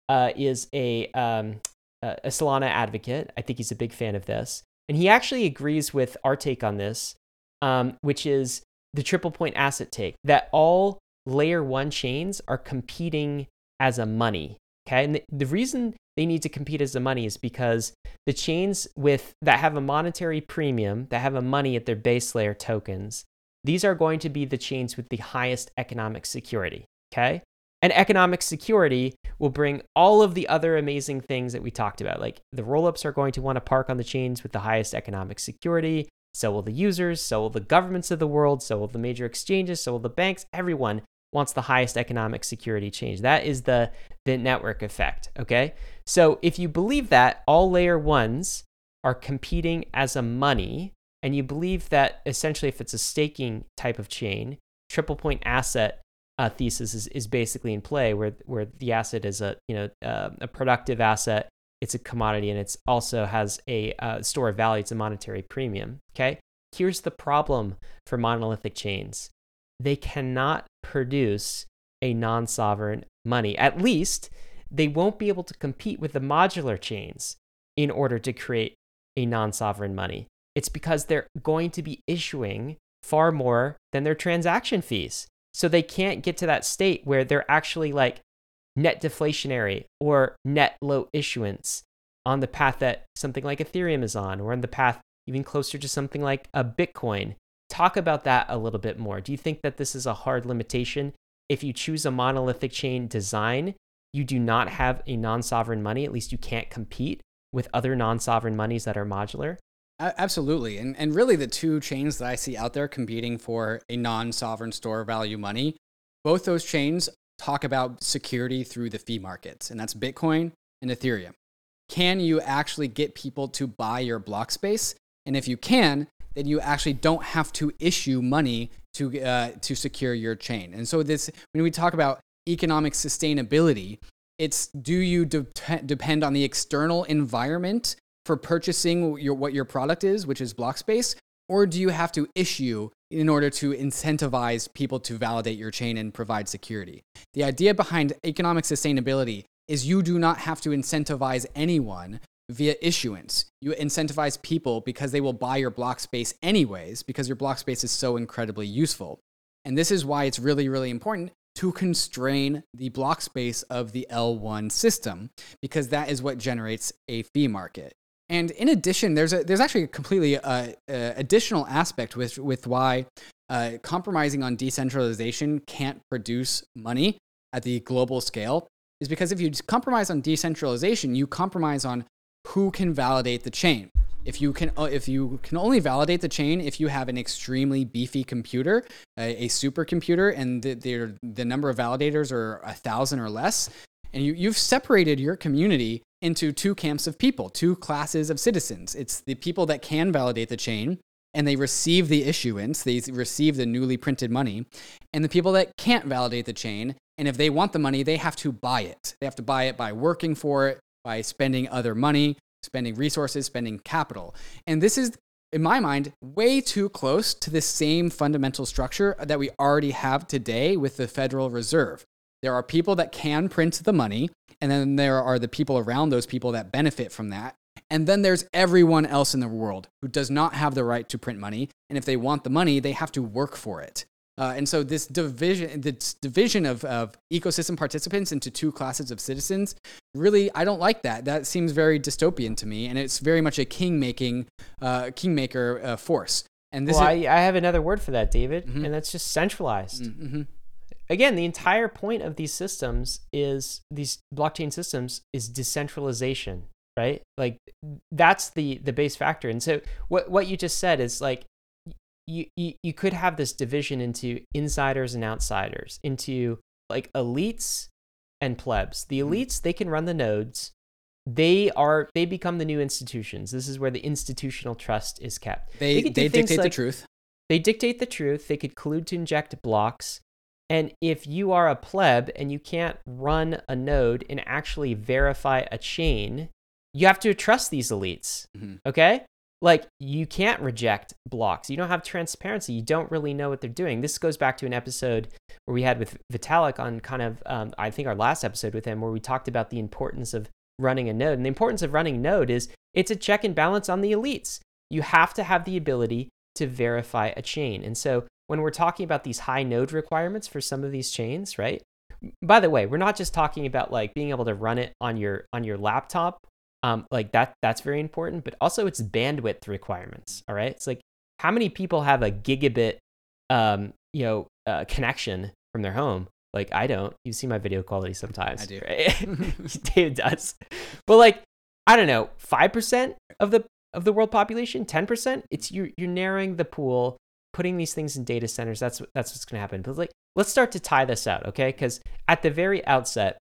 uh, is a um, a Solana advocate. I think he's a big fan of this, and he actually agrees with our take on this, um, which is the triple point asset take that all layer one chains are competing as a money. Okay, and the, the reason they need to compete as a money is because the chains with that have a monetary premium, that have a money at their base layer tokens, these are going to be the chains with the highest economic security. Okay. And economic security will bring all of the other amazing things that we talked about. Like the rollups are going to want to park on the chains with the highest economic security. So will the users, so will the governments of the world, so will the major exchanges, so will the banks. Everyone wants the highest economic security change. That is the, the network effect. Okay. So if you believe that all layer ones are competing as a money, and you believe that essentially if it's a staking type of chain, triple point asset uh, thesis is, is basically in play where where the asset is a you know uh, a productive asset it's a commodity and it's also has a uh, store of value it's a monetary premium okay here's the problem for monolithic chains they cannot produce a non-sovereign money at least they won't be able to compete with the modular chains in order to create a non-sovereign money it's because they're going to be issuing far more than their transaction fees so they can't get to that state where they're actually like net deflationary or net low issuance on the path that something like Ethereum is on, or on the path even closer to something like a Bitcoin. Talk about that a little bit more. Do you think that this is a hard limitation? If you choose a monolithic chain design, you do not have a non sovereign money, at least you can't compete with other non sovereign monies that are modular. Absolutely. And, and really, the two chains that I see out there competing for a non sovereign store value money, both those chains talk about security through the fee markets, and that's Bitcoin and Ethereum. Can you actually get people to buy your block space? And if you can, then you actually don't have to issue money to, uh, to secure your chain. And so, this, when we talk about economic sustainability, it's do you de- depend on the external environment for purchasing your, what your product is, which is block space, or do you have to issue in order to incentivize people to validate your chain and provide security? The idea behind economic sustainability is you do not have to incentivize anyone via issuance. You incentivize people because they will buy your block space anyways, because your block space is so incredibly useful. And this is why it's really, really important to constrain the block space of the L1 system, because that is what generates a fee market. And in addition, there's a, there's actually a completely uh, uh, additional aspect with with why uh, compromising on decentralization can't produce money at the global scale is because if you compromise on decentralization, you compromise on who can validate the chain. If you can, uh, if you can only validate the chain if you have an extremely beefy computer, a, a supercomputer, and the, the, the number of validators are a thousand or less, and you, you've separated your community into two camps of people, two classes of citizens. It's the people that can validate the chain and they receive the issuance, they receive the newly printed money, and the people that can't validate the chain. And if they want the money, they have to buy it. They have to buy it by working for it, by spending other money, spending resources, spending capital. And this is, in my mind, way too close to the same fundamental structure that we already have today with the Federal Reserve. There are people that can print the money, and then there are the people around those people that benefit from that. And then there's everyone else in the world who does not have the right to print money. And if they want the money, they have to work for it. Uh, and so this division, this division of, of ecosystem participants into two classes of citizens, really, I don't like that. That seems very dystopian to me, and it's very much a king-making, uh, kingmaker uh, force. And this well, is, I, I have another word for that, David, mm-hmm. and that's just centralized. Mm-hmm again, the entire point of these systems is these blockchain systems is decentralization, right? Like that's the the base factor. And so what what you just said is like you, you you could have this division into insiders and outsiders, into like elites and plebs. The Mm-hmm. elites, they can run the nodes. They are they become the new institutions. This is where the institutional trust is kept. They they, things dictate the truth. They dictate the truth. They could collude to inject blocks. And if you are a pleb and you can't run a node and actually verify a chain, you have to trust these elites. Mhm. Okay? Like you can't reject blocks. You don't have transparency. You don't really know what they're doing. This goes back to an episode where we had with Vitalik on kind of, um, I think our last episode with him, where we talked about the importance of running a node. And the importance of running node is it's a check and balance on the elites. You have to have the ability to verify a chain. And so when we're talking about these high node requirements for some of these chains, right? By the way, we're not just talking about like being able to run it on your on your laptop. Um, like that that's very important, but also it's bandwidth requirements. All right. It's like how many people have a gigabit um, you know, uh, connection from their home? Like I don't. You see my video quality sometimes. I do. Right? David does. But like, I don't know, five percent of the of the world population, ten percent. It's you you're narrowing the pool, putting these things in data centers. That's what that's what's gonna happen. But like, let's start to tie this out, okay? Because at the very outset,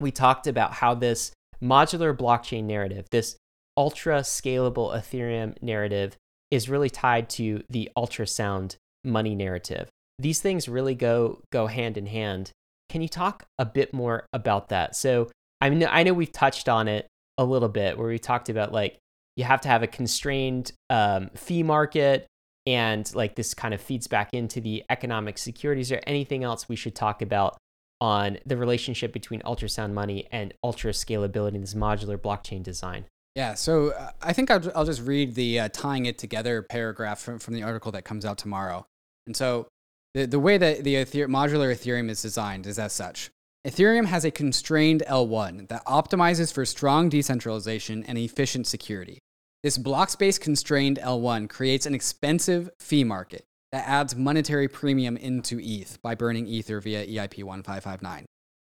we talked about how this modular blockchain narrative, this ultra scalable Ethereum narrative, is really tied to the ultrasound money narrative. These things really go go hand in hand. Can you talk a bit more about that? So I mean, I know we've touched on it a little bit, where we talked about like you have to have a constrained um, fee market, and like this kind of feeds back into the economic security. Is there anything else we should talk about on the relationship between ultrasound money and ultra scalability in this modular blockchain design? Yeah, so uh, I think I'll, I'll just read the uh, tying it together paragraph from, from the article that comes out tomorrow. And so the, the way that the modular Ethereum is designed is as such. Ethereum has a constrained L1 that optimizes for strong decentralization and efficient security. This block space constrained L1 creates an expensive fee market that adds monetary premium into ETH by burning Ether via EIP 1559.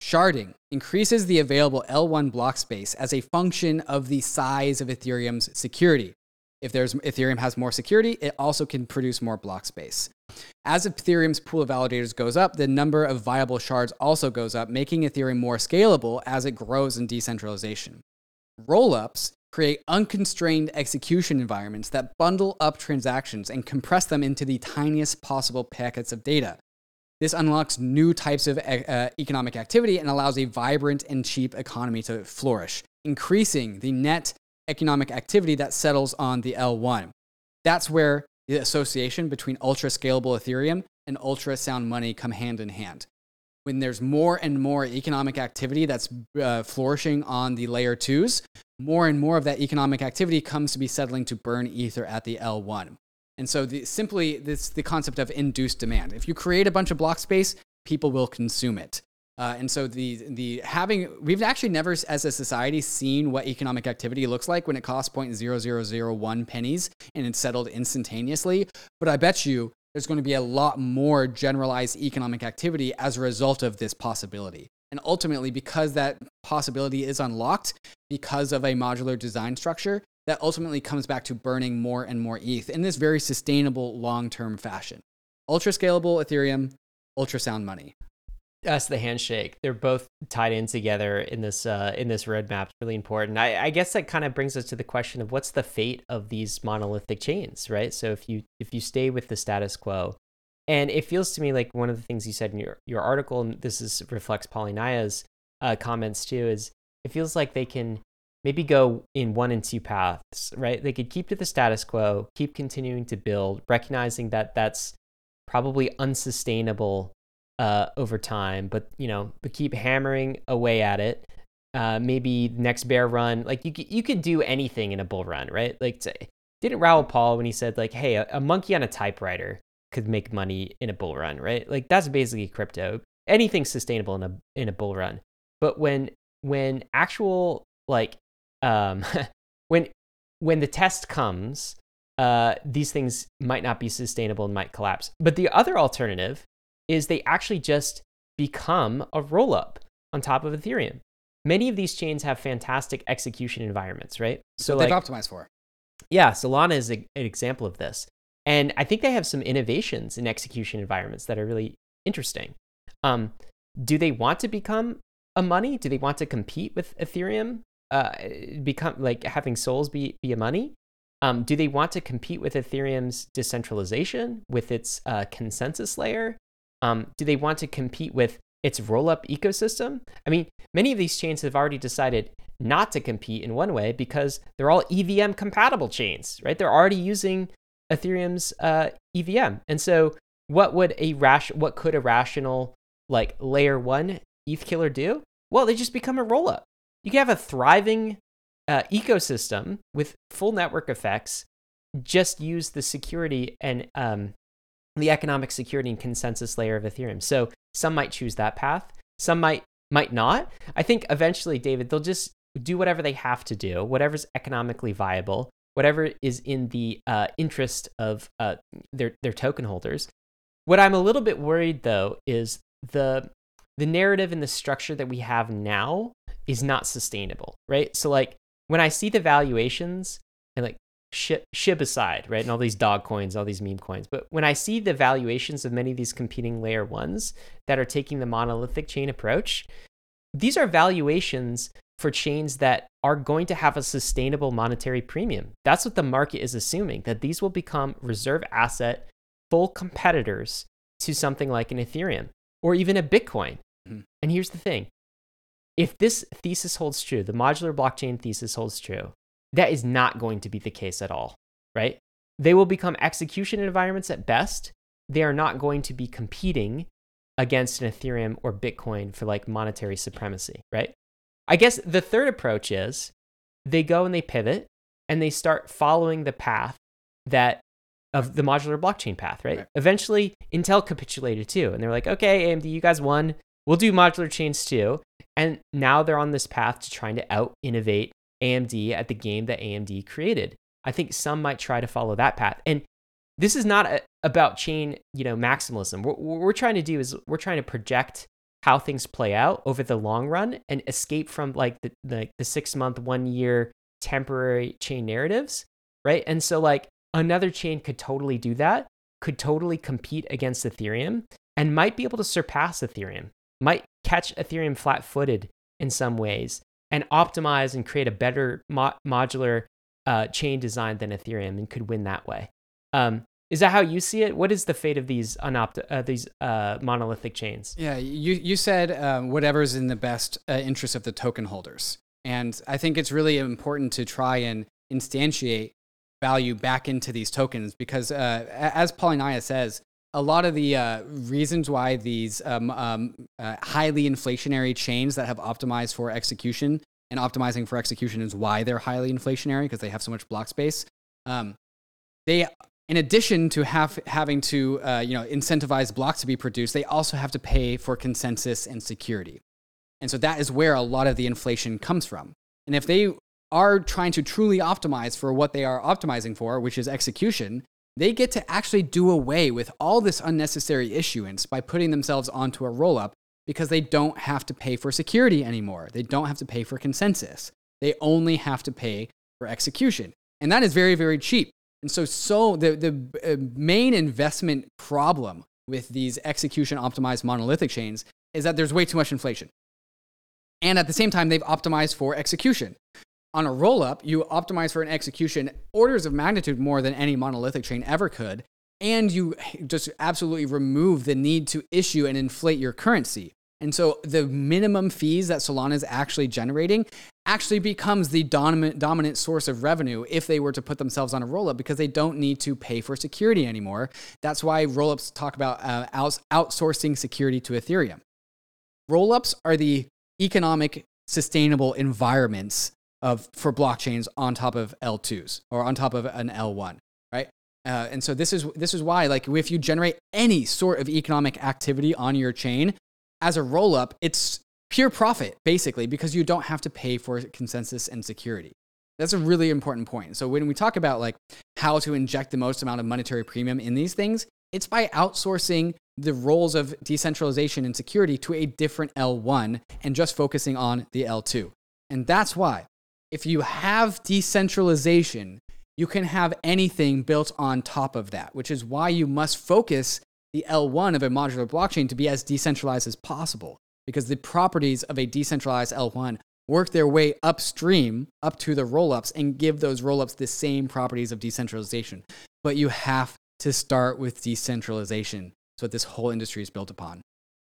Sharding increases the available L1 block space as a function of the size of Ethereum's security. If there's Ethereum has more security, it also can produce more block space. As Ethereum's pool of validators goes up, the number of viable shards also goes up, making Ethereum more scalable as it grows in decentralization. Rollups create unconstrained execution environments that bundle up transactions and compress them into the tiniest possible packets of data. This unlocks new types of uh, economic activity and allows a vibrant and cheap economy to flourish, increasing the net economic activity that settles on the L1. That's where the association between ultra scalable Ethereum and ultra sound money come hand in hand. When there's more and more economic activity that's uh, flourishing on the layer twos, more and more of that economic activity comes to be settling to burn ether at the L1. And so the, simply this the concept of induced demand. If you create a bunch of block space, people will consume it. Uh, and so the the having we've actually never as a society seen what economic activity looks like when it costs 0.0001 pennies and it's settled instantaneously. But I bet you there's going to be a lot more generalized economic activity as a result of this possibility. And ultimately, because that possibility is unlocked because of a modular design structure, that ultimately comes back to burning more and more ETH in this very sustainable long term fashion. Ultra scalable Ethereum, ultrasound money. That's the handshake. They're both tied in together in this uh, in this roadmap. It's really important. I, I guess that kind of brings us to the question of what's the fate of these monolithic chains, right? So if you if you stay with the status quo, and it feels to me like one of the things you said in your your article, and this is reflects Polynya's uh, comments too, is it feels like they can maybe go in one and two paths, right? They could keep to the status quo, keep continuing to build, recognizing that that's probably unsustainable uh, over time, but you know, but keep hammering away at it. Uh, maybe next bear run, like you you could do anything in a bull run, right? Like, to, didn't Raoul Paul when he said like, "Hey, a, a monkey on a typewriter could make money in a bull run," right? Like that's basically crypto. Anything sustainable in a in a bull run, but when when actual like um when when the test comes, uh, these things might not be sustainable and might collapse. But the other alternative is they actually just become a roll up on top of Ethereum. Many of these chains have fantastic execution environments, right? So like, they've optimized for. yeah, Solana is a, an example of this. And I think they have some innovations in execution environments that are really interesting. Um, do they want to become a money? Do they want to compete with Ethereum? Uh, become like having souls be be a money? Um, do they want to compete with Ethereum's decentralization, with its uh, consensus layer? Um, do they want to compete with its rollup ecosystem? I mean, many of these chains have already decided not to compete in one way because they're all EVM compatible chains, right? They're already using Ethereum's uh, EVM, and so what would a rash what could a rational like layer one ETH killer do? Well, they just become a rollup. You can have a thriving uh, ecosystem with full network effects. Just use the security and um, the economic security and consensus layer of Ethereum. So some might choose that path. Some might might not. I think eventually, David, they'll just do whatever they have to do, whatever's economically viable, whatever is in the uh, interest of uh, their their token holders. What I'm a little bit worried though is the the narrative and the structure that we have now is not sustainable, right? So like when I see the valuations and like SHIB aside, right, and all these dog coins, all these meme coins, but when I see the valuations of many of these competing layer ones that are taking the monolithic chain approach, these are valuations for chains that are going to have a sustainable monetary premium. That's what the market is assuming that these will become reserve asset full competitors to something like an Ethereum or even a Bitcoin. Mm-hmm. And here's the thing if this thesis holds true, the modular blockchain thesis holds true, that is not going to be the case at all, right? They will become execution environments at best. They are not going to be competing against an Ethereum or Bitcoin for like monetary supremacy, right? I guess the third approach is they go and they pivot and they start following the path that of the modular blockchain path, right? right? Eventually, Intel capitulated too, and they're like, okay, AMD, you guys won. We'll do modular chains too. And now they're on this path to trying to out innovate AMD at the game that AMD created. I think some might try to follow that path. And this is not a, about chain, you know, maximalism. What, what we're trying to do is we're trying to project how things play out over the long run and escape from like the the, the six month, one year temporary chain narratives, right? And so like another chain could totally do that, could totally compete against Ethereum, and might be able to surpass Ethereum, might catch Ethereum flat footed in some ways, and optimize and create a better mo- modular uh, chain design than Ethereum and could win that way. Um, is that how you see it? What is the fate of these unopt- uh, these uh, monolithic chains? Yeah, you you said um, is in the best uh, interest of the token holders, and I think it's really important to try and instantiate value back into these tokens because, uh, as Polynya says, a lot of the uh, reasons why these um, um, uh, highly inflationary chains that have optimized for execution and optimizing for execution is why they're highly inflationary because they have so much block space. Um, they, in addition to have, having to uh, you know incentivize blocks to be produced, they also have to pay for consensus and security, and so that is where a lot of the inflation comes from. And if they are trying to truly optimize for what they are optimizing for, which is execution, they get to actually do away with all this unnecessary issuance by putting themselves onto a rollup because they don't have to pay for security anymore. They don't have to pay for consensus. They only have to pay for execution. And that is very, very cheap. And so, so the, the uh, main investment problem with these execution optimized monolithic chains is that there's way too much inflation. And at the same time, they've optimized for execution on a rollup, you optimize for an execution orders of magnitude more than any monolithic chain ever could. And you just absolutely remove the need to issue and inflate your currency. And so the minimum fees that Solana is actually generating actually becomes the dominant, dominant source of revenue if they were to put themselves on a rollup because they don't need to pay for security anymore. That's why rollups talk about uh, outsourcing security to Ethereum. Rollups are the economic sustainable environments of for blockchains on top of L2s or on top of an L1, right? Uh, and so this is this is why like if you generate any sort of economic activity on your chain as a rollup, it's pure profit basically because you don't have to pay for consensus and security. That's a really important point. So when we talk about like how to inject the most amount of monetary premium in these things, it's by outsourcing the roles of decentralization and security to a different L1 and just focusing on the L2. And that's why if you have decentralization, you can have anything built on top of that, which is why you must focus the L1 of a modular blockchain to be as decentralized as possible. Because the properties of a decentralized L1 work their way upstream up to the rollups and give those rollups the same properties of decentralization. But you have to start with decentralization. That's what this whole industry is built upon.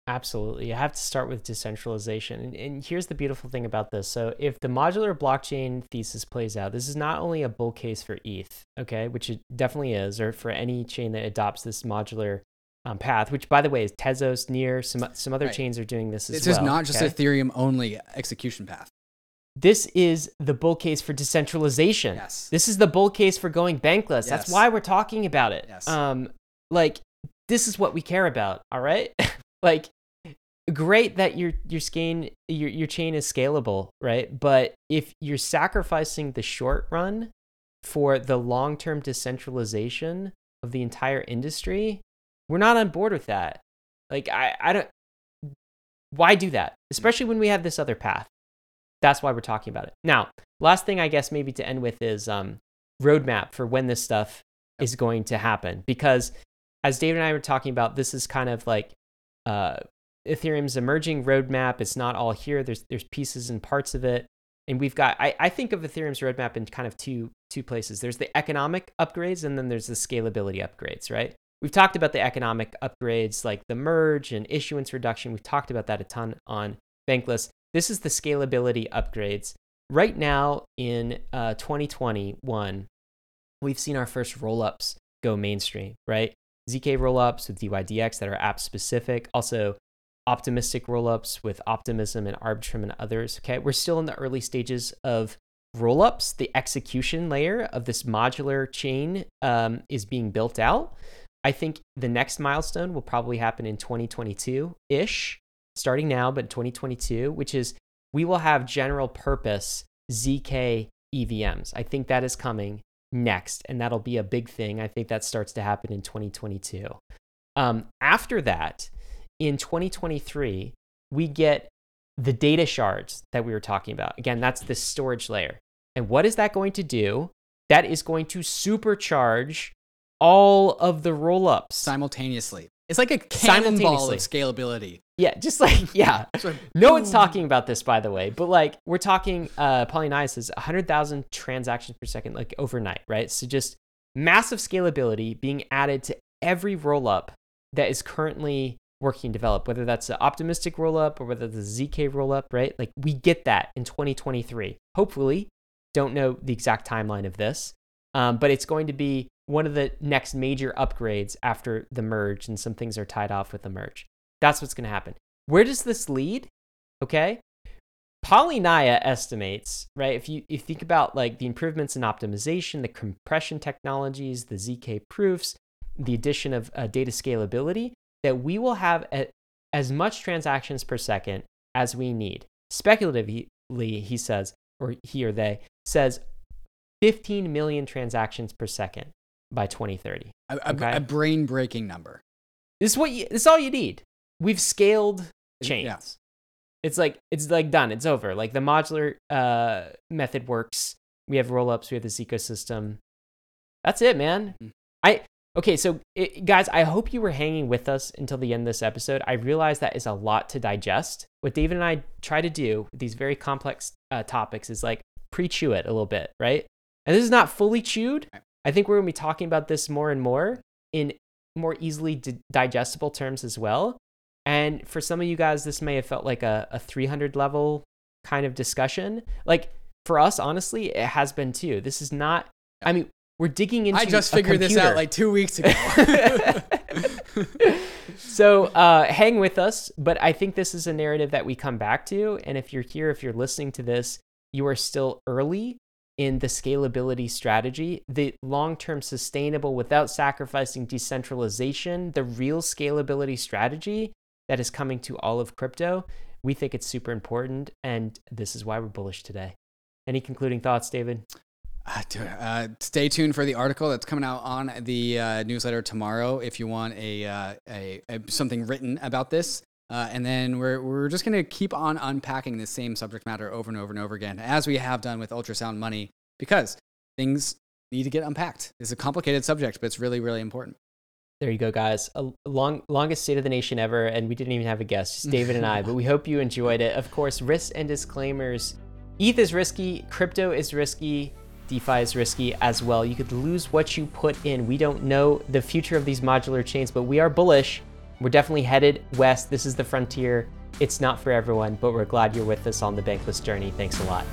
Absolutely. You have to start with decentralization. And, and, here's the beautiful thing about this. So, if the modular blockchain thesis plays out, this is not only a bull case for ETH, okay, which it definitely is, or for any chain that adopts this modular um, path, which by the way is Tezos, Near, some, some other right. chains are doing this as this well. This is not just okay? Ethereum only execution path. This is the bull case for decentralization. Yes. This is the bull case for going bankless. Yes. That's why we're talking about it. Yes. Um, like, this is what we care about, all right? like great that your your chain your your chain is scalable, right? But if you're sacrificing the short run for the long-term decentralization of the entire industry, we're not on board with that. Like I I don't why do that? Especially when we have this other path. That's why we're talking about it. Now, last thing I guess maybe to end with is um roadmap for when this stuff is going to happen because as David and I were talking about, this is kind of like uh, Ethereum's emerging roadmap. It's not all here. There's there's pieces and parts of it, and we've got. I, I think of Ethereum's roadmap in kind of two two places. There's the economic upgrades, and then there's the scalability upgrades. Right. We've talked about the economic upgrades like the merge and issuance reduction. We've talked about that a ton on Bankless. This is the scalability upgrades. Right now in uh, 2021, we've seen our first rollups go mainstream, right? ZK rollups with DYDX that are app specific. Also, optimistic rollups with Optimism and Arbitrum and others. Okay, we're still in the early stages of rollups. The execution layer of this modular chain um, is being built out. I think the next milestone will probably happen in 2022 ish, starting now, but 2022, which is we will have general purpose ZK EVMs. I think that is coming next, and that'll be a big thing. I think that starts to happen in 2022. Um, after that, in 2023, we get the data shards that we were talking about. Again, that's the storage layer. And what is that going to do? That is going to supercharge all of the rollups simultaneously. It's like a cannonball of scalability. Yeah, just like yeah. no one's talking about this, by the way, but like we're talking. Uh, Polynya says 100,000 transactions per second, like overnight, right? So just massive scalability being added to every rollup that is currently working and developed, whether that's an optimistic rollup or whether the ZK rollup, right? Like we get that in 2023. Hopefully, don't know the exact timeline of this, um, but it's going to be one of the next major upgrades after the merge, and some things are tied off with the merge. That's what's going to happen. Where does this lead? Okay. Polynya estimates, right? If you, you think about like the improvements in optimization, the compression technologies, the ZK proofs, the addition of uh, data scalability, that we will have a, as much transactions per second as we need. Speculatively, he says, or he or they says 15 million transactions per second by 2030. A, okay? a brain breaking number. This is what you, this is all you need we've scaled chains. Yeah. It's like it's like done. It's over. Like the modular uh, method works. We have rollups. We have this ecosystem. That's it, man. Mm. I okay. So it, guys, I hope you were hanging with us until the end of this episode. I realize that is a lot to digest. What David and I try to do with these very complex uh, topics is like pre-chew it a little bit, right? And this is not fully chewed. I think we're gonna be talking about this more and more in more easily di- digestible terms as well. And for some of you guys, this may have felt like a, a 300 level kind of discussion. Like for us, honestly, it has been too. This is not, I mean, we're digging into. I just figured this out like two weeks ago. so uh, hang with us, but I think this is a narrative that we come back to. And if you're here, if you're listening to this, you are still early in the scalability strategy, the long term sustainable without sacrificing decentralization, the real scalability strategy that is coming to all of crypto. We think it's super important, and this is why we're bullish today. Any concluding thoughts, David? Uh, uh, stay tuned for the article that's coming out on the uh, newsletter tomorrow. If you want a, uh, a, a something written about this, uh, and then we're we're just gonna keep on unpacking the same subject matter over and over and over again, as we have done with ultrasound money, because things need to get unpacked. It's a complicated subject, but it's really really important. There you go, guys. A long, longest State of the Nation ever, and we didn't even have a guest, just David and I. But we hope you enjoyed it. Of course, risks and disclaimers. ETH is risky, crypto is risky, DeFi is risky as well. You could lose what you put in. We don't know the future of these modular chains, but we are bullish. We're definitely headed west. This is the frontier. It's not for everyone, but we're glad you're with us on the Bankless journey. Thanks a lot.